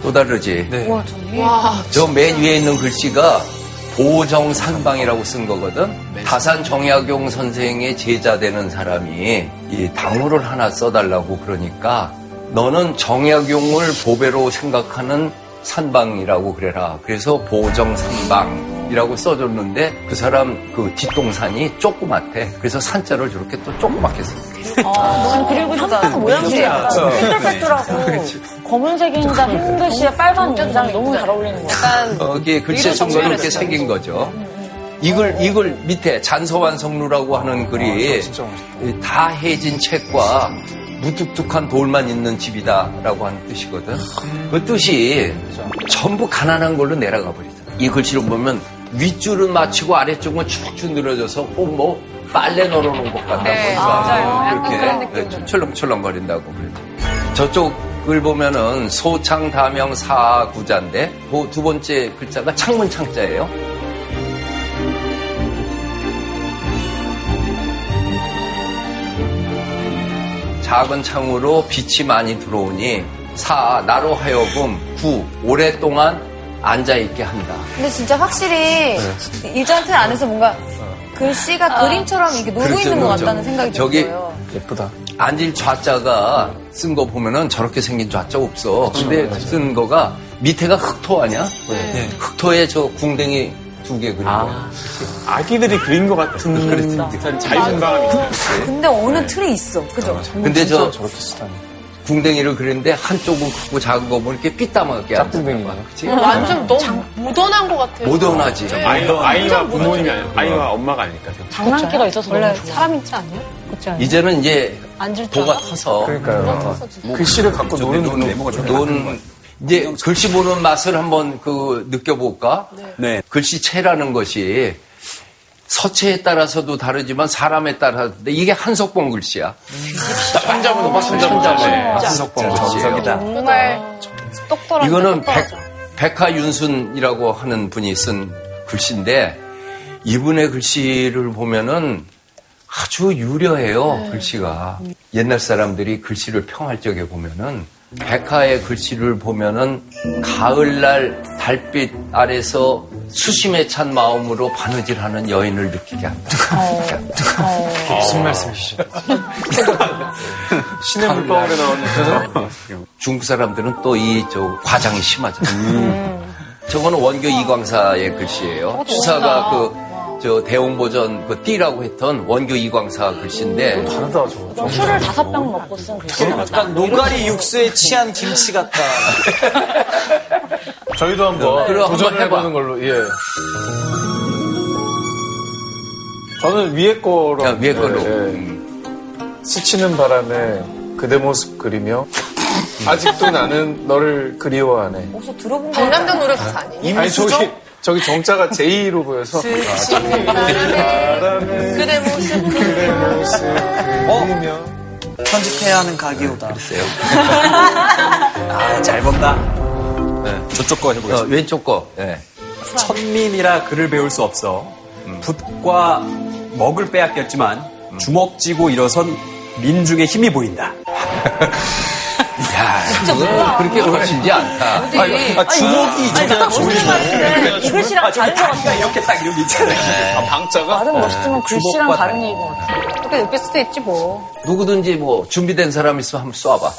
또 다르지. 네. 와, 저 위에 와, 저 맨 위에 있는 글씨가 보정산방이라고 쓴 거거든. 다산 정약용 선생의 제자 되는 사람이 이 당호를 하나 써달라고 그러니까 너는 정약용을 보배로 생각하는 산방이라고 그래라. 그래서 보정산방 이라고 써줬는데 그 사람 그 뒷동산이 조그맣대. 그래서 산자를 저렇게 또 조그맣게 썼대. 아, 그리고 현관 모양새 약간 삐뚤빼뚤하고 검은색 인자 흰 글씨에 빨간 인장이 너무 잘 어울리는 거. 약간 어, 이게 글씨의 순간이 이렇게. 생긴 거죠. 이글, 이글 밑에 잔서완성루라고 하는 글이. 이다 해진 책과 무뚝뚝한 돌만 있는 집이다라고 하는 뜻이거든. 그 뜻이 전부 가난한 걸로 내려가 버리잖아. 이 글씨를 보면 윗줄은 맞추고 아래쪽은 축축 늘어져서 꼭 뭐 빨래 널어놓은 것 같다고 네, 맞아요. 그런 이렇게 느낌으로. 네, 철렁철렁거린다고 그러죠. 저쪽을 보면은 소창 다명 사구자인데 그 두 번째 글자가 창문 창자예요. 작은 창으로 빛이 많이 들어오니 사 나로 하여금 구 오랫동안 앉아 있게 한다. 근데 진짜 확실히 일전틀 안에서 뭔가 글씨가 그림처럼 이렇게 놀고 그렇죠, 있는 것 그렇죠. 같다는 생각이 저기 들어요. 예쁘다. 앉을 좌자가 쓴 거 보면은 저렇게 생긴 좌자 없어. 근데 쓴 거가 밑에가 흑토 아니야? 네. 흑토에 저 궁뎅이 두 개 그린 거야. 아. 아기들이 그린 것 같은 듯한 자유분방함이 있어요. 근데 어느 틀에 있어. 그죠? 근데 저 저렇게 쓰다니. 궁뎅이를 그리는데 한쪽은 크고 작은 거 보면 이렇게 삐딱하게 짝꿍댕이네. 그치? 완전 너무 모던한 것 같아요. 모던하지. 네. 아이, 아이와 완전 부모님이. 아니라 아이와 엄마가 아닐까. 장난기가 있어서 원래. 사람인지 아니야? 그렇지 않아요? 이제는 이제 도가? 커서 그러니까요. 글씨를 갖고 노는 노는 논 이제 글씨 보는 맛을 한번 그 느껴볼까? 네. 글씨체라는 것이 서체에 따라서도 다르지만 사람에 따라 근데 이게 한석봉 글씨야. 천자문 봐, 천자문. 한석봉 글씨예요. 정말 똑똑한 이거는 백, 백하 윤순이라고 하는 분이 쓴 글씨인데 이분의 글씨를 보면은 아주 유려해요 글씨가. 옛날 사람들이 글씨를 평할 적에 보면은 백하의 글씨를 보면은 가을날 달빛 아래서 수심에 찬 마음으로 바느질하는 여인을 느끼게 한다. 무슨 말씀이시죠? 신의 물방울에 나오는 중국 사람들은 또 이 저 과장이 심하잖아요. 저거는 원교 이광사의 글씨예요. 추사가 그 저 대홍보전 그 띠라고 했던 원교 이광사 글씨인데 다르다 저거. 술을 다섯 병 먹고 쓴 글씨. 약간 노가리 육수에 취한 김치 같다. 저희도 한번 그래, 한번 도전을 해봐. 해보는 걸로. 예. 저는 위에 거로. 야, 위에 걸로. 예. 스치는 바람에 그대 모습 그리며 아직도 나는 너를 그리워하네. 어디서 들어본 거 박남정 노래 가사 아니에요? 아니 저기 저기 정자가 J로 보여서 스치는 바람에 그대 모습 그대 모습 그리며 편집해야 하는 가게오다. 글쎄요. 아, 잘 본다. 저쪽 거 어, 해보겠습니다. 왼쪽 거. 예. 천민이라 글을 배울 수 없어. 붓과 먹을 빼앗겼지만 주먹 쥐고 일어선 민중의 힘이 보인다. 야, 이거 그렇게 거칠지 않다. 아, 주먹이 아니, 무슨 말인데 이 글씨랑 다른 것 같아. 이렇게 딱 이런 게 있잖아요. 아, 방자가 말은 멋있지만 글씨랑 주먹과 다른 얘기인 것 같아. 그렇게 느낄 수도 있지 뭐. 누구든지 뭐 준비된 사람 있으면 한번 쏴봐.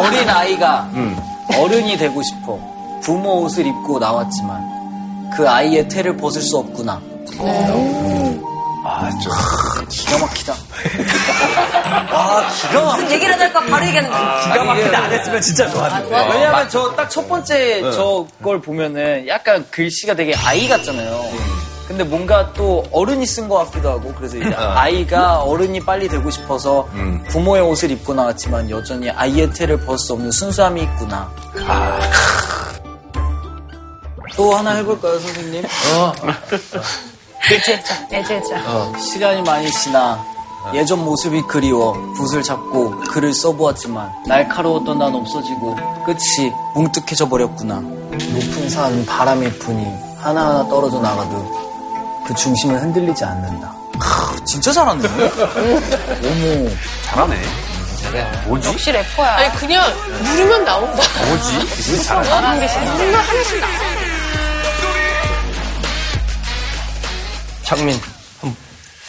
어린 아이가 음. 어른이 되고 싶어. 부모 옷을 입고 나왔지만 그 아이의 태를 벗을 수 없구나. 아, 좀. 기가 막히다. 아, 아, 기가 막 무슨 얘기를 할까 바로 얘기하는 거. 기가 막히게 안 했으면 진짜 좋았는데. 아, 왜냐면 저딱 첫 번째 저걸 보면은 약간 글씨가 되게 아이 같잖아요. 근데 뭔가 또 어른이 쓴 것 같기도 하고 그래서 이제 아이가 어른이 빨리 되고 싶어서 부모의 옷을 입고 나왔지만 여전히 아이의 태를 벗을 수 없는 순수함이 있구나. 또 하나 해볼까요, 선생님? 네, 진짜. 시간이 많이 지나 예전 모습이 그리워 붓을 잡고 글을 써보았지만 날카로웠던 난 없어지고 끝이 뭉뜩해져 버렸구나. 높은 산 바람이 부니 하나하나 떨어져 나가도 그 중심은 흔들리지 않는다. 크, 진짜 잘하네. 어머. 잘하네. 뭐지? 역시 래퍼야. 아니 그냥 누르면 나온다. 뭐지? 누르면 하나씩 나와. 창민, 한-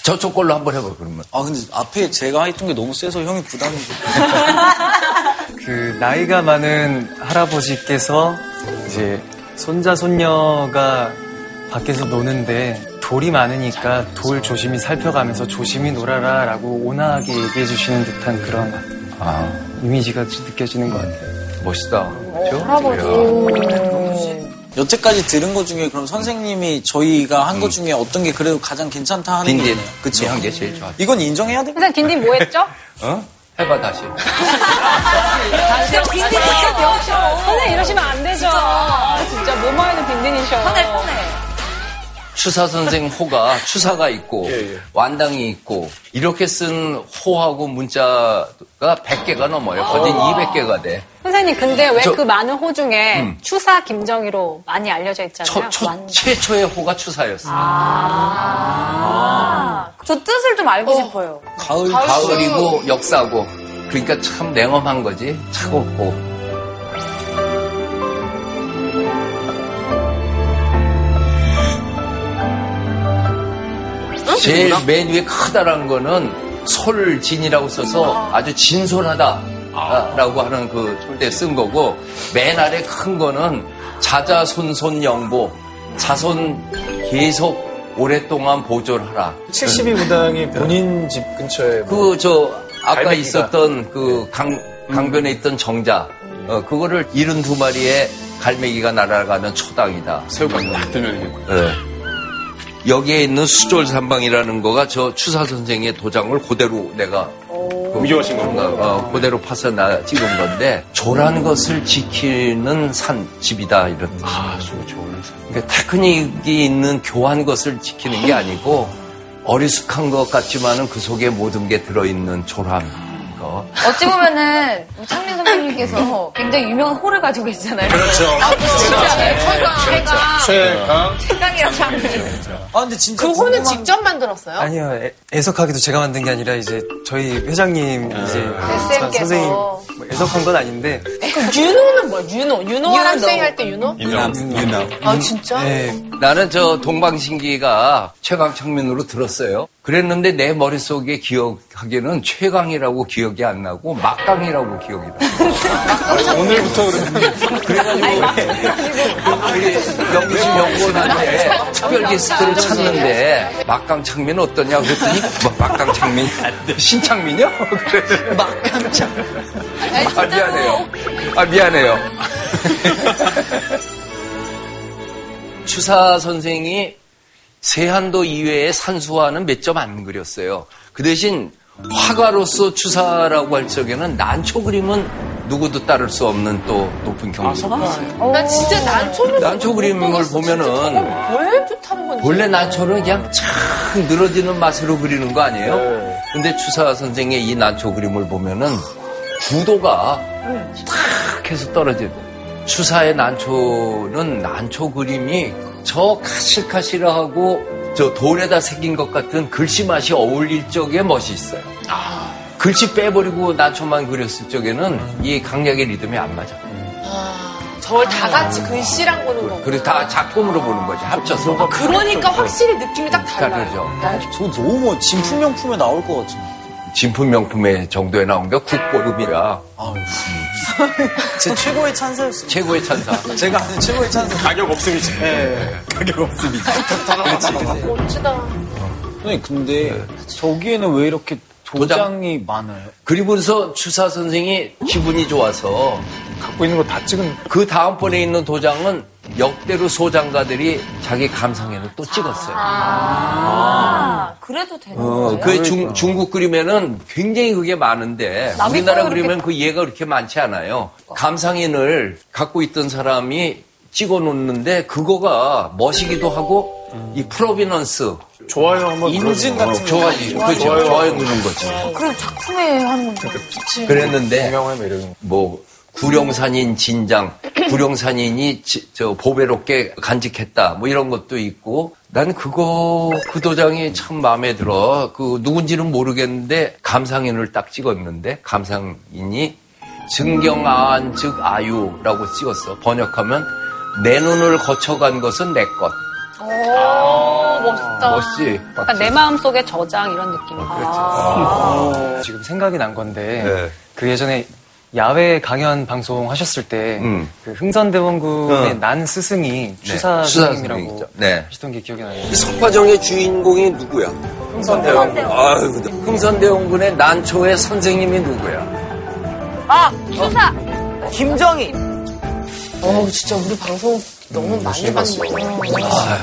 저쪽 걸로 한번 해봐, 그러면. 아 근데 앞에 제가 했던 게 너무 세서 형이 부담이 돼. 그 나이가 많은 할아버지께서 이제 손자 손녀가 밖에서 노는데 돌이 많으니까 돌 조심히 살펴가면서 조심히 놀아라 라고 온화하게 얘기해 주시는 듯한 그런 아, 이미지가 느껴지는 것 같아요. 멋있다. 그죠? 할아버지. 여태까지 들은 것 중에 그럼 선생님이 저희가 한 것 중에 어떤 게 그래도 가장 괜찮다 하는 게. 있나요? 그쵸? 한게 제일 좋아. 이건 인정해야 돼. 선생님, 딘딘 뭐 했죠? 어? 해봐, 다시. 딘딘 진짜 배웠죠. 선생님 이러시면 안 되죠. 진짜 뭐만 해도 딘딘이셔. 뻔해, 뻔해. 추사 선생 호가 추사가 있고 완당이 있고 이렇게 쓴 호하고 문자가 100개가 넘어요. 거진 200개가 돼. 선생님, 근데 왜 저- 그 많은 호 중에 음. 추사 김정희로 많이 알려져 있잖아요. 초- 초- 완- 최초의 호가 추사였어. 아. 저 뜻을 좀 알고 싶어요. 가을 가을이고 역사고 그러니까 참 냉엄한 거지 차갑고 제일 맨 위에 크다란 거는 솔진이라고 써서 아주 진솔하다라고 하는 그 때 쓴 거고 맨 아래 큰 거는 자자손손 영보 자손 계속 오랫동안 보존하라. 72 무당이 본인 집 근처에 뭐 그저 아까 갈매기가. 있었던 그 강, 강변에 있던 정자 어, 그거를 72마리의 갈매기가 날아가는 초당이다. 새우가 딱 들면 이게 예. 여기에 있는 수졸삼방이라는 거가 저 추사 선생의 도장을 그대로 내가 그 위조하신 건가? 어, 그대로 파서 나 찍은 건데 조란 것을 지키는 산 집이다 이런. 아, 저 좋은 사 그러니까 테크닉이 있는 교한 것을 지키는 게 아니고 어리숙한 것 같지만은 그 속에 모든 게 들어있는 조람. 거. 어찌 보면은 창민 선생님께서 굉장히 유명한 호를 가지고 계시잖아요. 그렇죠. 진짜 최강, 최강, 최강. 최강이라고 하는. 아 근데 진짜 그 호는 궁금한- 직접 만들었어요? 아니요, 애, 애석하기도 제가 만든 게 아니라 이제 저희 회장님 이제 쌤께서. 선생님 뭐 애석한 건 아닌데 그럼 윤호는 뭐야? 윤호. 윤호 학생 할 때 윤호? 유남, 유남. 아 진짜? 네, 나는 저 동방신기가 최강 창민으로 들었어요. 그랬는데 내 머릿속에 기억하기에는 최강이라고 기억이 안 나고 막강이라고 기억이 나. 오늘부터 그러면 우리 영신 연구원한테 특별 게스트를 찾는데 막강 창민 어떠냐 그랬더니 뭐 막강 창민 신창민이요? 그래 막강창. 아 미안해요. 아 미안해요. 추사 선생이 세한도 이외의 산수화는 몇 점 안 그렸어요. 그 대신 화가로서 추사라고 할 적에는 난초 그림은 누구도 따를 수 없는 또 높은 경지가 있어요. 나 진짜 난초를 난초 그림을 보면은 왜 좋다는 건지. 원래 난초는 그냥 착 늘어지는 맛으로 그리는 거 아니에요? 근데 추사 선생의 이 난초 그림을 보면은 구도가 탁 해서 떨어져요. 추사의 난초는 난초 그림이 저 카실카실하고 저 돌에다 새긴 것 같은 글씨 맛이 어울릴 적에 멋이 있어요. 글씨 빼버리고 난초만 그렸을 적에는 이 강약의 리듬이 안 맞아. 아, 저걸 다 같이 글씨랑 보는 거고. 그래서 다 작품으로 보는 거지, 합쳐서. 그러니까 확실히 느낌이 딱 달라요. 다르죠. 저 너무 뭐 진품명품에 나올 것 같지. 진품 명품의 정도에 나온 게 국보급이라 아유. 제 최고의 찬사였어요. 최고의 찬사. 제가 아는 최고의 찬사. 가격 없음이지. 네. 가격 없음이지. 멋지다. 선생님 근데 저기에는 왜 이렇게 도장이 많아요. 그리고서 추사 선생이 기분이 좋아서 갖고 있는 거 다 찍은 그 다음번에 있는 도장은 역대로 소장가들이 자기 감상회를 또 찍었어요. 아, 그래도 되는 어, 거예요? 그 중, 중국 그림에는 굉장히 그게 많은데 우리나라 그림에는 그 예가 그렇게 많지 않아요. 감상인을 갖고 있던 사람이 찍어 놓는데 그거가 멋이기도 하고 이 프로비넌스 좋아요 한번 인증 같은 거. 좋아지 그렇죠 좋아요 누른 거지. 그럼 작품에 하는 거. 그랬는데 동양화의 매력인 뭐 구룡산인 진장, 구룡산인이 지- 저 보배롭게 간직했다 뭐 이런 것도 있고 난 그거 그 도장이 참 마음에 들어 그 누군지는 모르겠는데 감상인을 딱 찍었는데 감상인이 증경아한 즉 아유라고 찍었어 번역하면 내 눈을 거쳐간 것은 내 것. 오, 멋있다. 멋지. 내 마음 속의 저장 이런 느낌. 아. 지금 생각이 난 건데 네. 그 예전에 야외 강연 방송 하셨을 때 음. 그 흥선대원군의 어. 난 스승이 추사 추사 선생님이라고 선생님이죠. 네. 하시던 게 기억이 나요. 이 석화정의 주인공이 누구야? 흥선대원. 아유, 근데 흥선대원군의 난초의 선생님이 누구야? 아, 추사! 김정희. 어, 진짜 우리 방송 너무 많이 봤네. 아유,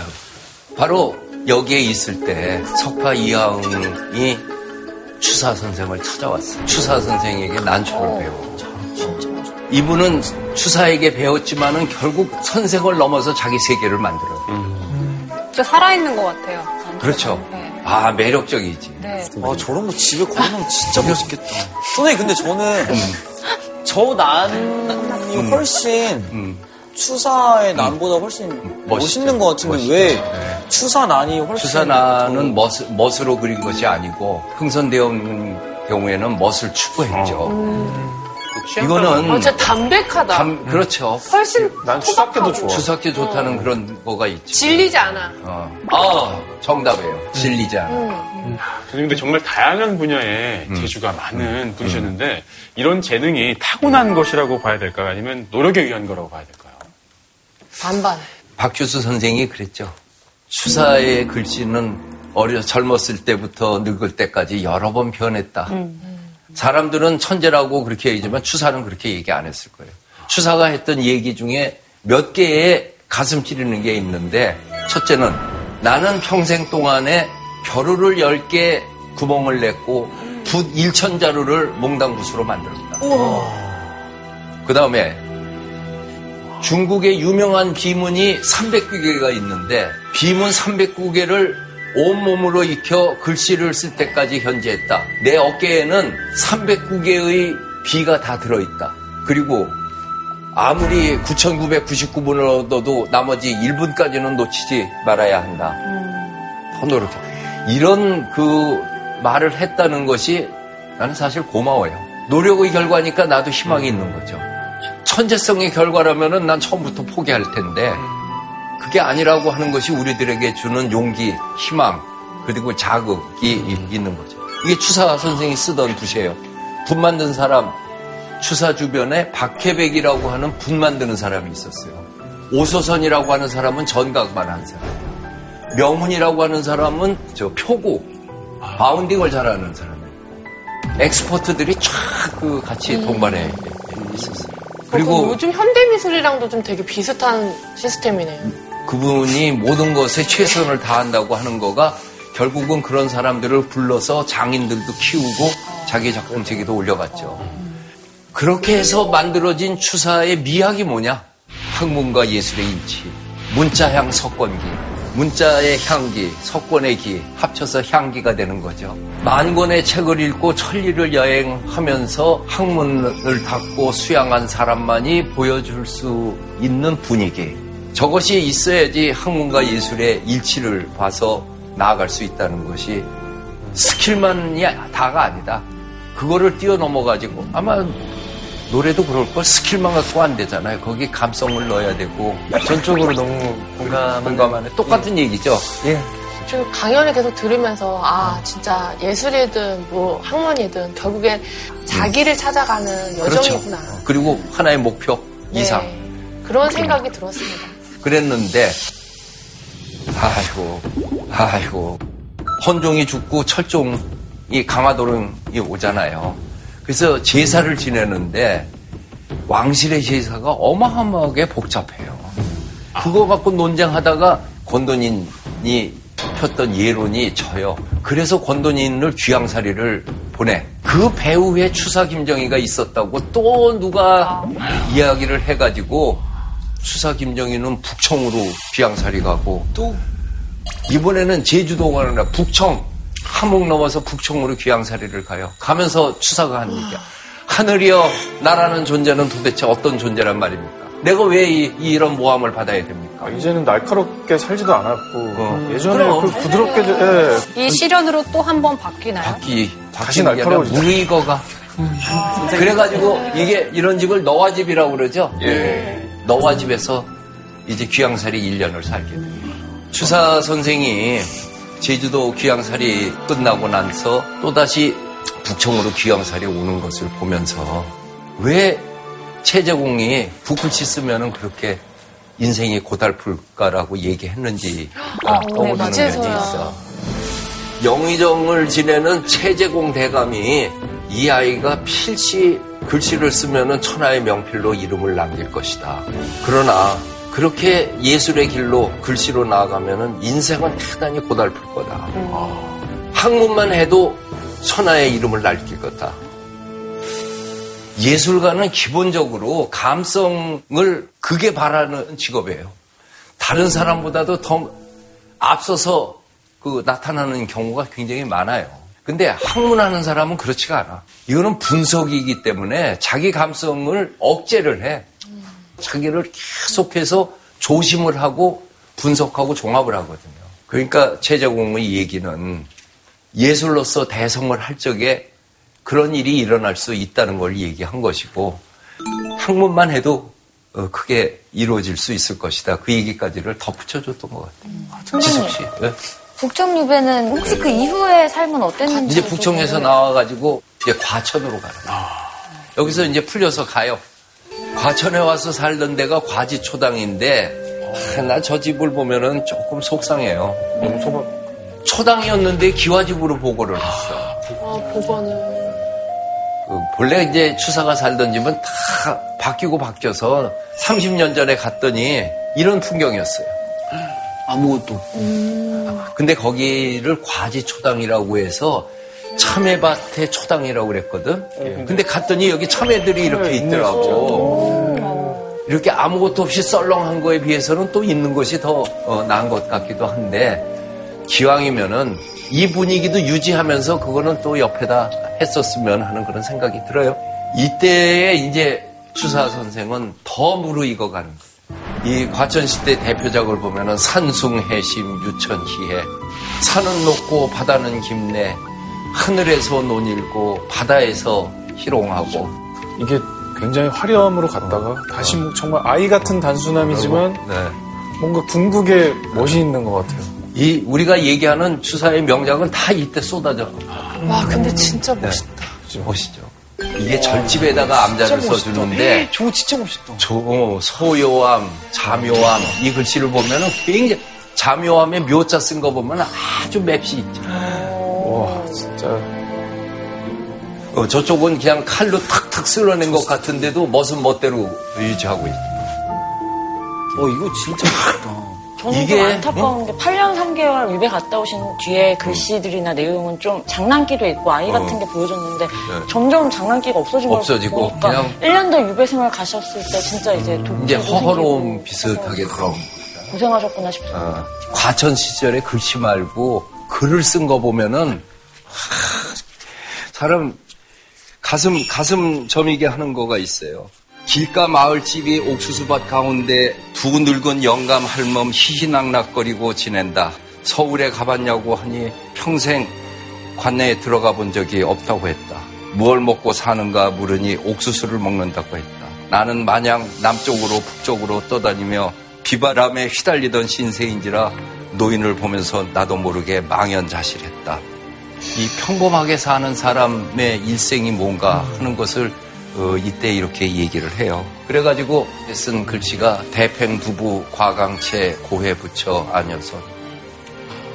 바로 여기에 있을 때 석파 이하응이 추사 선생을 찾아왔어. 추사 선생에게 난초를 배워. 이분은 추사에게 배웠지만은 결국 선생을 넘어서 자기 세계를 만들어. 진짜 살아있는 것 같아요. 그렇죠. 네. 아 매력적이지. 네. 아, 저런 거 집에 걸어놓으면 진짜 멋있겠다. 선생님, 근데 저는 저 난이 훨씬 음. 추사의 난보다 훨씬 멋있는 것 같은데 멋있죠. 왜 네. 추사 난이 훨씬 추사나는 멋, 멋으로 그린 것이 아니고 흥선대원 경우에는 멋을 추구했죠. 이거는 어, 진짜 담백하다. 담, 그렇죠. 훨씬 난 추삭해도 좋아. 추삭기 좋다는 그런 거가 있지. 질리지 않아. 어. 아, 정답이에요. 질리지 않아. 음. 선생님 근데 정말 다양한 분야에 음. 재주가 많은 분이셨는데 이런 재능이 타고난 것이라고 봐야 될까요? 아니면 노력에 의한 거라고 봐야 될까요? 반반. 박규수 선생이 그랬죠. 추사의 글씨는 어려 젊었을 때부터 늙을 때까지 여러 번 변했다. 사람들은 천재라고 그렇게 얘기지만 추사는 그렇게 얘기 안 했을 거예요. 추사가 했던 얘기 중에 몇 개의 가슴 찌르는 게 있는데 첫째는 나는 평생 동안에 벼루를 10개 구멍을 냈고 붓 1천 자루를 몽당 붓으로 만들었다. 그 다음에 중국의 유명한 비문이 300개가 있는데 비문 300개를 온몸으로 익혀 글씨를 쓸 때까지 현재했다. 내 어깨에는 309개의 비가 다 들어있다. 그리고 아무리 9,999분을 얻어도 나머지 1분까지는 놓치지 말아야 한다. 더 노력해. 이런 그 말을 했다는 것이 나는 사실 고마워요. 노력의 결과니까 나도 희망이 있는 거죠. 천재성의 결과라면은 난 처음부터 포기할 텐데 그게 아니라고 하는 것이 우리들에게 주는 용기, 희망, 그리고 자극이 이- 있는 거죠. 이게 추사 선생이 쓰던 붓이에요. 붓 만든 사람, 추사 주변에 박해백이라고 하는 붓 만드는 사람이 있었어요. 오소선이라고 하는 사람은 전각만 한 사람. 명훈이라고 하는 사람은 저 표고, 바운딩을 잘하는 사람이고, 엑스퍼트들이 쫙그 같이 동반해 있었어요. 그리고 그리고 요즘 현대미술이랑도 좀 되게 비슷한 시스템이네요. 그분이 모든 것에 최선을 다한다고 하는 거가 결국은 그런 사람들을 불러서 장인들도 키우고 자기 작품 세계도 올려갔죠. 그렇게 해서 만들어진 추사의 미학이 뭐냐? 학문과 예술의 일치, 문자향 석권기, 문자의 향기, 석권의 기 합쳐서 향기가 되는 거죠. 만 권의 책을 읽고 천리를 여행하면서 학문을 닦고 수양한 사람만이 보여줄 수 있는 분위기. 저것이 있어야지 학문과 예술의 일치를 봐서 나아갈 수 있다는 것이 스킬만이 다가 아니다. 그거를 뛰어넘어가지고 아마 노래도 그럴 걸 스킬만 갖고 안 되잖아요. 거기 감성을 넣어야 되고 전적으로 너무 공감 공감하는 똑같은 얘기죠. 예. 지금 강연을 계속 들으면서 아 진짜 예술이든 뭐 학문이든 결국엔 자기를 찾아가는 여정이구나. 그렇죠. 그리고 하나의 목표 네, 이상 그런 생각이 들었습니다. 그랬는데 아이고 아이고 헌종이 죽고 철종 이 강화도령이 오잖아요. 그래서 제사를 지내는데 왕실의 제사가 어마어마하게 복잡해요. 그거 갖고 논쟁하다가 권돈인이 폈던 예론이 져요. 그래서 권돈인을 귀양살이를 보내. 그 배후에 추사 김정희가 있었다고 또 누가 이야기를 해가지고 추사 김정희는 북청으로 귀양살이 가고 또 이번에는 제주도가 아니라 북청 함흥 넘어서 북청으로 귀양살이를 가요. 가면서 추사가 하는 얘기야. 하늘이여 나라는 존재는 도대체 어떤 존재란 말입니까? 내가 왜 이, 런 모함을 받아야 됩니까? 아, 이제는 날카롭게 살지도 않았고 어. 예전에 그럼. 그 부드럽게 예. 이 시련으로 또 한 번 바뀌나요? 바뀌 다시 날카로워지죠. 무의거가 그래가지고 이게 이런 집을 너와 집이라고 그러죠. 너와 집에서 이제 귀양살이 1년을 살게 됩니다. 추사 선생이 제주도 귀양살이 끝나고 나서 또다시 북청으로 귀양살이 오는 것을 보면서 왜 최재공이 북글씨 쓰면은 그렇게 인생이 고달플까라고 얘기했는지 아, 떠오르는 네, 면이 맞아요. 있어. 영의정을 지내는 최재공 대감이 이 아이가 필시 글씨를 쓰면은 천하의 명필로 이름을 남길 것이다. 그러나 그렇게 예술의 길로 글씨로 나아가면은 인생은 대단히 고달플 거다. 학문만 해도 천하의 이름을 날길 거다. 예술가는 기본적으로 감성을 그게 바라는 직업이에요. 다른 사람보다도 더 앞서서 그 나타나는 경우가 굉장히 많아요. 근데 학문하는 사람은 그렇지가 않아. 이거는 분석이기 때문에 자기 감성을 억제를 해. 자기를 계속해서 조심을 하고 분석하고 종합을 하거든요. 그러니까 최재공의 얘기는 예술로서 대성을 할 적에 그런 일이 일어날 수 있다는 걸 얘기한 것이고 학문만 해도 어, 크게 이루어질 수 있을 것이다. 그 얘기까지를 덧붙여줬던 것 같아요. 지숙 씨. 네? 북청 유배는 혹시 그 이후의 삶은 어땠는지 이제 북청에서 나와가지고 이제 과천으로 가요. 여기서 이제 풀려서 가요. 과천에 와서 살던 데가 과지초당인데 나저 집을 보면은 조금 속상해요. 너무 소박. 초당이었는데 기와집으로 보고를 했어. 아, 복원을. 그 본래 이제 추사가 살던 집은 다 바뀌고 바뀌어서 30년 전에 갔더니 이런 풍경이었어요. 아무것도 없고. 근데 거기를 과지초당이라고 해서 참외밭의 초당이라고 그랬거든. 근데 갔더니 여기 참외들이 이렇게 있더라고. 이렇게 아무것도 없이 썰렁한 거에 비해서는 또 있는 것이 더 어, 나은 것 같기도 한데 기왕이면은 이 분위기도 유지하면서 그거는 또 옆에다 했었으면 하는 그런 생각이 들어요. 이때에 이제 추사 선생은 더 무르익어 가는 거예요. 이 과천시대 대표작을 보면은 산숭해심 유천희해 산은 높고 바다는 깊네 하늘에서 논 일고 바다에서 희롱하고 이게 굉장히 화려함으로 갔다가 다시 뭐 정말 아이 같은 단순함이지만 네. 뭔가 궁극의 멋이 있는 것 같아요. 이 우리가 얘기하는 추사의 명작은 다 이때 쏟아져 와, 근데 진짜 멋있다. 보시죠. 이게 절집에다가 암자를 써주는데 저거 진짜 멋있다. 저 어, 소요암, 자묘암 이 글씨를 보면은 굉장히 자묘암에 묘자 쓴 거 보면 아주 맵시 있죠. 와 진짜 어, 저쪽은 그냥 칼로 탁탁 쓸어낸 것 같은데도 멋은 멋대로 유지하고 있죠. 어 이거 진짜 멋있다. 저는 이게, 좀 안타까운 게 8년 3개월 유배 갔다 오신 뒤에 글씨들이나 내용은 좀 장난기도 있고 아이 같은 게 보여줬는데 점점 장난기가 없어지고 네. 없어지고 보니까 그냥- 1년 더 유배 생활 가셨을 때 진짜 이제 도- 이제 허허로움 비슷하게 들어온 고생하셨구나 싶어요. 어, 과천 시절에 글씨 말고 글을 쓴 거 보면은 하, 사람 가슴 가슴 저미게 하는 거가 있어요. 길가 마을 집이 옥수수밭 가운데 두 늙은 영감 할멈 희희낙낙거리고 지낸다. 서울에 가봤냐고 하니 평생 관내에 들어가 본 적이 없다고 했다. 무얼 먹고 사는가 물으니 옥수수를 먹는다고 했다. 나는 마냥 남쪽으로 북쪽으로 떠다니며 비바람에 휘달리던 신세인지라 노인을 보면서 나도 모르게 망연자실했다. 이 평범하게 사는 사람의 일생이 뭔가 하는 것을 어, 이때 이렇게 얘기를 해요. 그래가지고 쓴 글씨가 대팽 부부 과강체 고해 부처 아녀선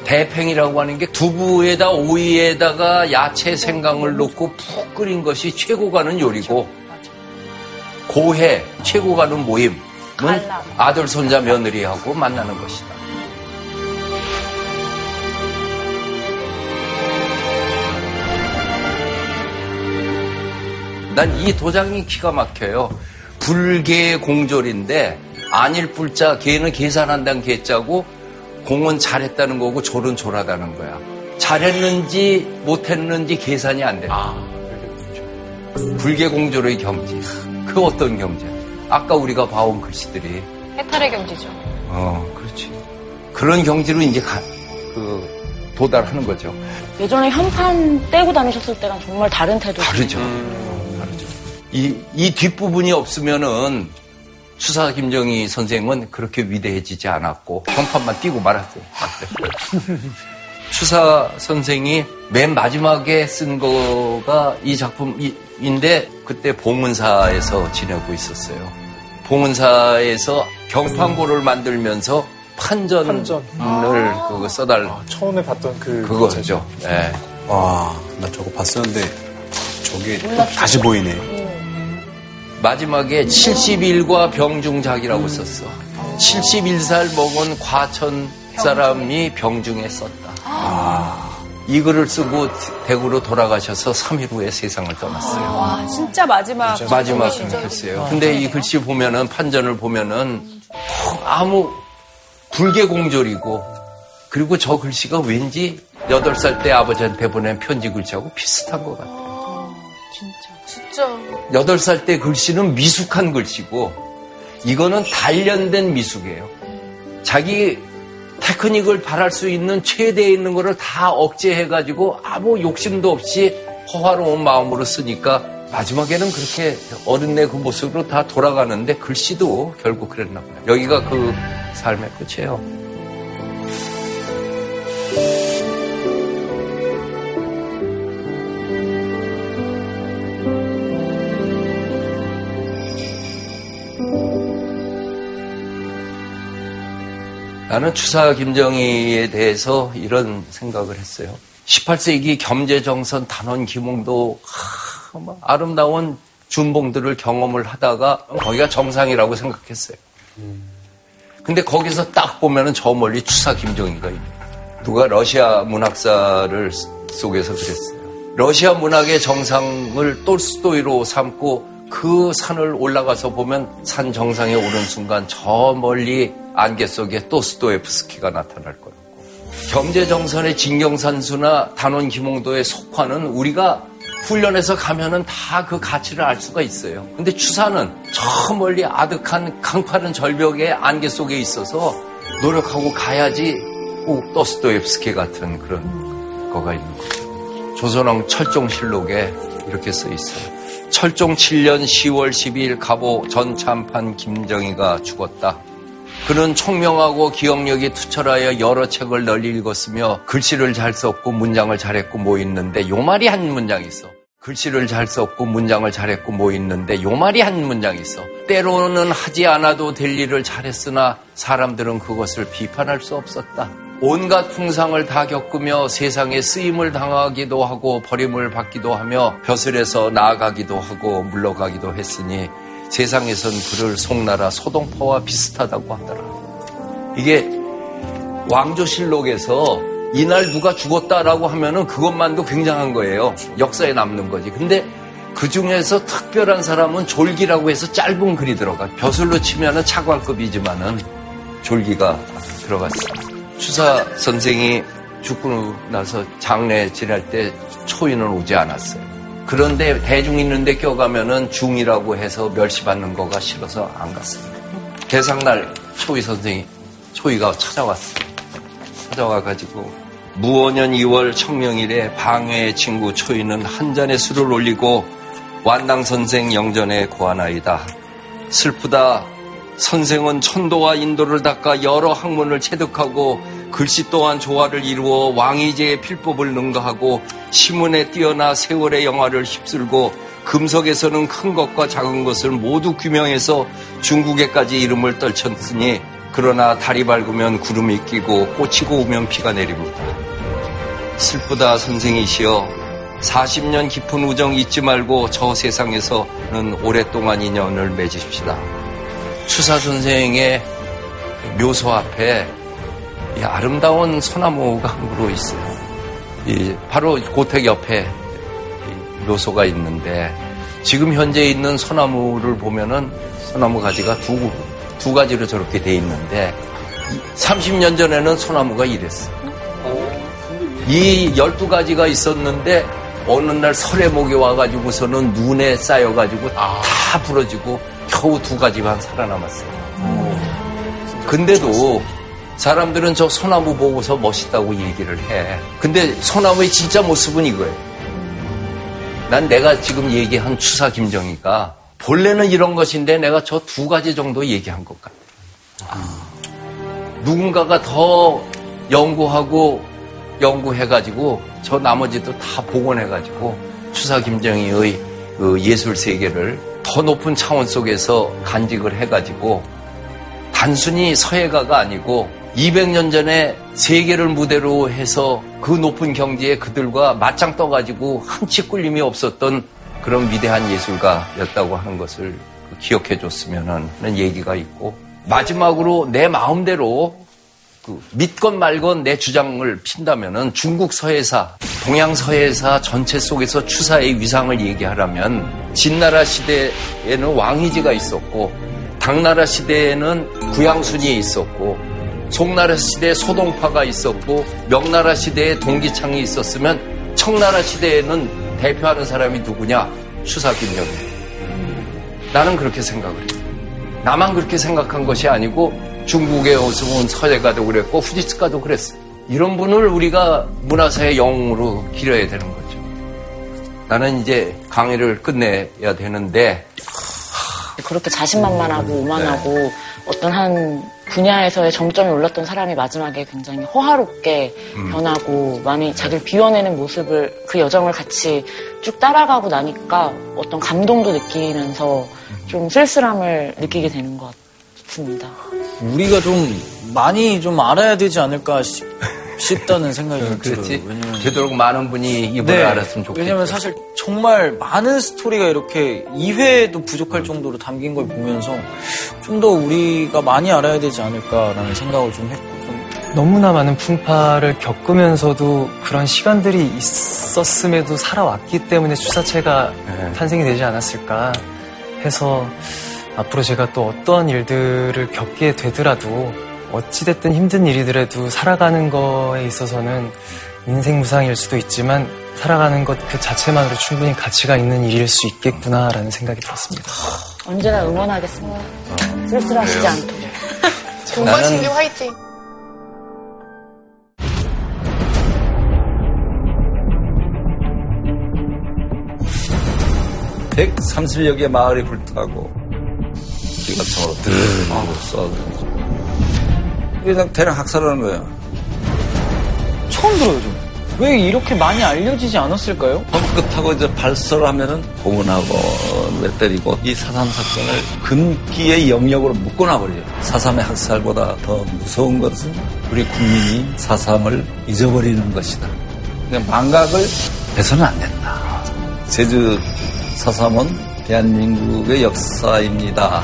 대팽이라고 하는 게 두부에다 오이에다가 야채 생강을 넣고 푹 끓인 것이 최고 가는 요리고 고해 최고 가는 모임은 아들 손자 며느리하고 만나는 것이다. 난 이 도장이 기가 막혀요. 불계 공졸인데 안일 불자 개는 계산한다는 개자고 공은 잘했다는 거고 졸은 졸하다는 거야. 잘했는지 못했는지 계산이 안 돼. 아, 불계 공졸의 경지. 그 어떤 경제? 아까 우리가 봐온 글씨들이 해탈의 경지죠. 어, 그렇지. 그런 경지로 이제 가, 그 도달하는 거죠. 예전에 현판 떼고 다니셨을 때랑 정말 다른 태도. 다르죠. 다르죠. 이, 이 뒷부분이 없으면은 추사 김정희 선생은 그렇게 위대해지지 않았고 현판만 띄고 말았어요. 추사 선생이 맨 마지막에 쓴 거가 이 작품인데 그때 봉은사에서 지내고 있었어요. 봉은사에서 경판고를 만들면서 판전을 판전. 그거 써달 아, 처음에 봤던 그 그거죠. 네. 와, 나 저거 봤었는데 저게 다시 보이네. 마지막에 71과 병중작이라고 썼어. 71살 먹은 과천 사람이 병중에 썼다. 이 글을 쓰고 대구로 돌아가셔서 3일 후에 세상을 떠났어요. 와, 진짜 마지막. 마지막 했어요. 근데 이 글씨 보면은 판전을 보면은 아무 불계공졸이고 그리고 저 글씨가 왠지 8살 때 아버지한테 보낸 편지 글씨하고 비슷한 것 같아요. 진짜. 8살 때 글씨는 미숙한 글씨고 이거는 단련된 미숙이에요. 자기 테크닉을 바랄 수 있는 최대에 있는 거를 다 억제해가지고 아무 욕심도 없이 호화로운 마음으로 쓰니까 마지막에는 그렇게 어른의 그 모습으로 다 돌아가는데 글씨도 결국 그랬나 봐요. 여기가 그 삶의 끝이에요. 나는 추사 김정희에 대해서 이런 생각을 했어요. 18세기 겸재정선 단원 기몽도 하, 뭐 아름다운 준봉들을 경험을 하다가 거기가 정상이라고 생각했어요. 근데 거기서 딱 보면은 저 멀리 추사 김정희가 있네. 누가 러시아 문학사를 속에서 그랬어요. 러시아 문학의 정상을 똘스토이로 삼고 그 산을 올라가서 보면 산 정상에 오른 순간 저 멀리 안개 속에 또 스토에프스키가 나타날 거였고 경제정선의 진경산수나 단원 김홍도의 속화는 우리가 훈련해서 가면은 다 그 가치를 알 수가 있어요. 근데 추사는 저 멀리 아득한 강파른 절벽의 안개 속에 있어서 노력하고 가야지 꼭 또스토옙스키 같은 그런 거가 있는 거죠. 조선왕 철종실록에 이렇게 써 있어요. 철종 7년 10월 12일 갑오 전참판 김정희가 죽었다. 그는 총명하고 기억력이 투철하여 여러 책을 널리 읽었으며 글씨를 잘 썼고 문장을 잘했고 뭐 있는데 요 말이 한 문장 있어. 글씨를 잘 썼고 문장을 잘했고 뭐 있는데 요 말이 한 문장 있어. 때로는 하지 않아도 될 일을 잘했으나 사람들은 그것을 비판할 수 없었다. 온갖 풍상을 다 겪으며 세상에 쓰임을 당하기도 하고 버림을 받기도 하며 벼슬에서 나아가기도 하고 물러가기도 했으니 세상에선 그를 송나라 소동파와 비슷하다고 하더라. 이게 왕조실록에서 이날 누가 죽었다라고 하면은 그것만도 굉장한 거예요. 역사에 남는 거지. 근데 그 중에서 특별한 사람은 졸기라고 해서 짧은 글이 들어가. 벼슬로 치면은 차관급이지만은 졸기가 들어갔습니다. 추사 선생이 죽고 나서 장례 지낼 때 초인은 오지 않았어요. 그런데 대중 있는데 껴가면은 중이라고 해서 멸시받는 거가 싫어서 안 갔습니다. 대상날 초이 선생이 초이가 찾아왔어요. 찾아와가지고 무원년 2월 청명일에 방해의 친구 초이는 한 잔의 술을 올리고 완당 선생 영전에 고하나이다. 슬프다. 선생은 천도와 인도를 닦아 여러 학문을 체득하고 글씨 또한 조화를 이루어 왕이제의 필법을 능가하고 시문에 뛰어나 세월의 영화를 휩쓸고 금속에서는 큰 것과 작은 것을 모두 규명해서 중국에까지 이름을 떨쳤으니 그러나 달이 밝으면 구름이 끼고 꽃이 고우면 비가 내립니다. 슬프다 선생이시여 40년 깊은 우정 잊지 말고 저 세상에서는 오랫동안 인연을 맺으십시다. 추사 선생의 묘소 앞에 아름다운 소나무가 한 그루 있어요. 바로 고택 옆에 묘소가 있는데 지금 현재 있는 소나무를 보면은 소나무 가지가 두, 두 가지로 저렇게 돼 있는데 30년 전에는 소나무가 이랬어. 이 12가지가 있었는데 어느 날 설해목이 와가지고서는 눈에 쌓여가지고 아. 다 부러지고 겨우 두 가지만 살아남았어요. 근데도 사람들은 저 소나무 보고서 멋있다고 얘기를 해. 근데 소나무의 진짜 모습은 이거예요. 난 내가 지금 얘기한 추사 김정희가 본래는 이런 것인데 내가 저 두 가지 정도 얘기한 것 같아. 누군가가 더 연구하고 연구해가지고 저 나머지도 다 복원해가지고 추사 김정희의 그 예술 세계를 더 높은 차원 속에서 간직을 해가지고 단순히 서예가가 아니고 200년 전에 세계를 무대로 해서 그 높은 경지에 그들과 맞짱 떠가지고 한치 꿀림이 없었던 그런 위대한 예술가였다고 하는 것을 기억해 줬으면 하는 얘기가 있고 마지막으로 내 마음대로 그 믿건 말건 내 주장을 핀다면은 중국 서예사, 동양 서예사 전체 속에서 추사의 위상을 얘기하라면 진나라 시대에는 왕이지가 있었고 당나라 시대에는 구양순이 있었고 송나라 시대에 소동파가 있었고 명나라 시대에 동기창이 있었으면 청나라 시대에는 대표하는 사람이 누구냐? 추사 김정일. 나는 그렇게 생각을 해요. 나만 그렇게 생각한 것이 아니고 중국의 오승훈 서예가도 그랬고 후지츠가도 그랬어요. 이런 분을 우리가 문화사의 영웅으로 기려야 되는 거죠. 나는 이제 강의를 끝내야 되는데 그렇게 자신만만하고 오만하고 네. 어떤 한 분야에서의 정점이 올랐던 사람이 마지막에 굉장히 호화롭게 음. 변하고 많이 자기를 비워내는 모습을 그 여정을 같이 쭉 따라가고 나니까 어떤 감동도 느끼면서 좀 쓸쓸함을 느끼게 되는 것 같 습니다. 우리가 좀 많이 좀 알아야 되지 않을까 싶, 싶다는 생각이 네, 들어요. 왜냐면 되도록 많은 분이 이분을 네, 알았으면 좋겠죠. 왜냐면 사실 정말 많은 스토리가 이렇게 2회도 부족할 정도로 담긴 걸 보면서 좀 더 우리가 많이 알아야 되지 않을까라는 생각을 좀 했고 좀 너무나 많은 풍파를 겪으면서도 그런 시간들이 있었음에도 살아왔기 때문에 추사체가 네. 탄생이 되지 않았을까 해서 앞으로 제가 또 어떠한 일들을 겪게 되더라도 어찌됐든 힘든 일이더라도 살아가는 거에 있어서는 인생 무상일 수도 있지만 살아가는 것 그 자체만으로 충분히 가치가 있는 일일 수 있겠구나라는 생각이 들었습니다. 언제나 응원하겠습니다. 쓸쓸하시지 않도록. 동방신기 화이팅! 1 3 0여 개의 마을이 불타고 기관총으로 드르르 써. 그냥 대량 학살하는 거예요. 처음 들어요, 좀. 왜 이렇게 많이 알려지지 않았을까요? 험끗하고 이제 발설을 하면은 고문하고 왜 때리고 이 사삼 사건을 금기의 영역으로 묶어놔버려요. 사삼의 학살보다 더 무서운 것은 우리 국민이 사삼을 잊어버리는 것이다. 그냥 망각을 해서는 안 된다. 제주 사삼은 대한민국의 역사입니다.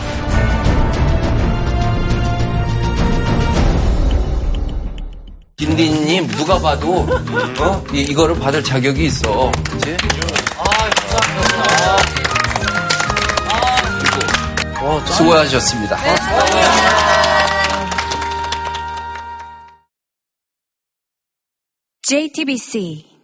딘딘님 누가 봐도 어? 이, 거를 받을 자격이 있어. 그치? 아, 감사합니다. 아, 수고하셨습니다. 네, JTBC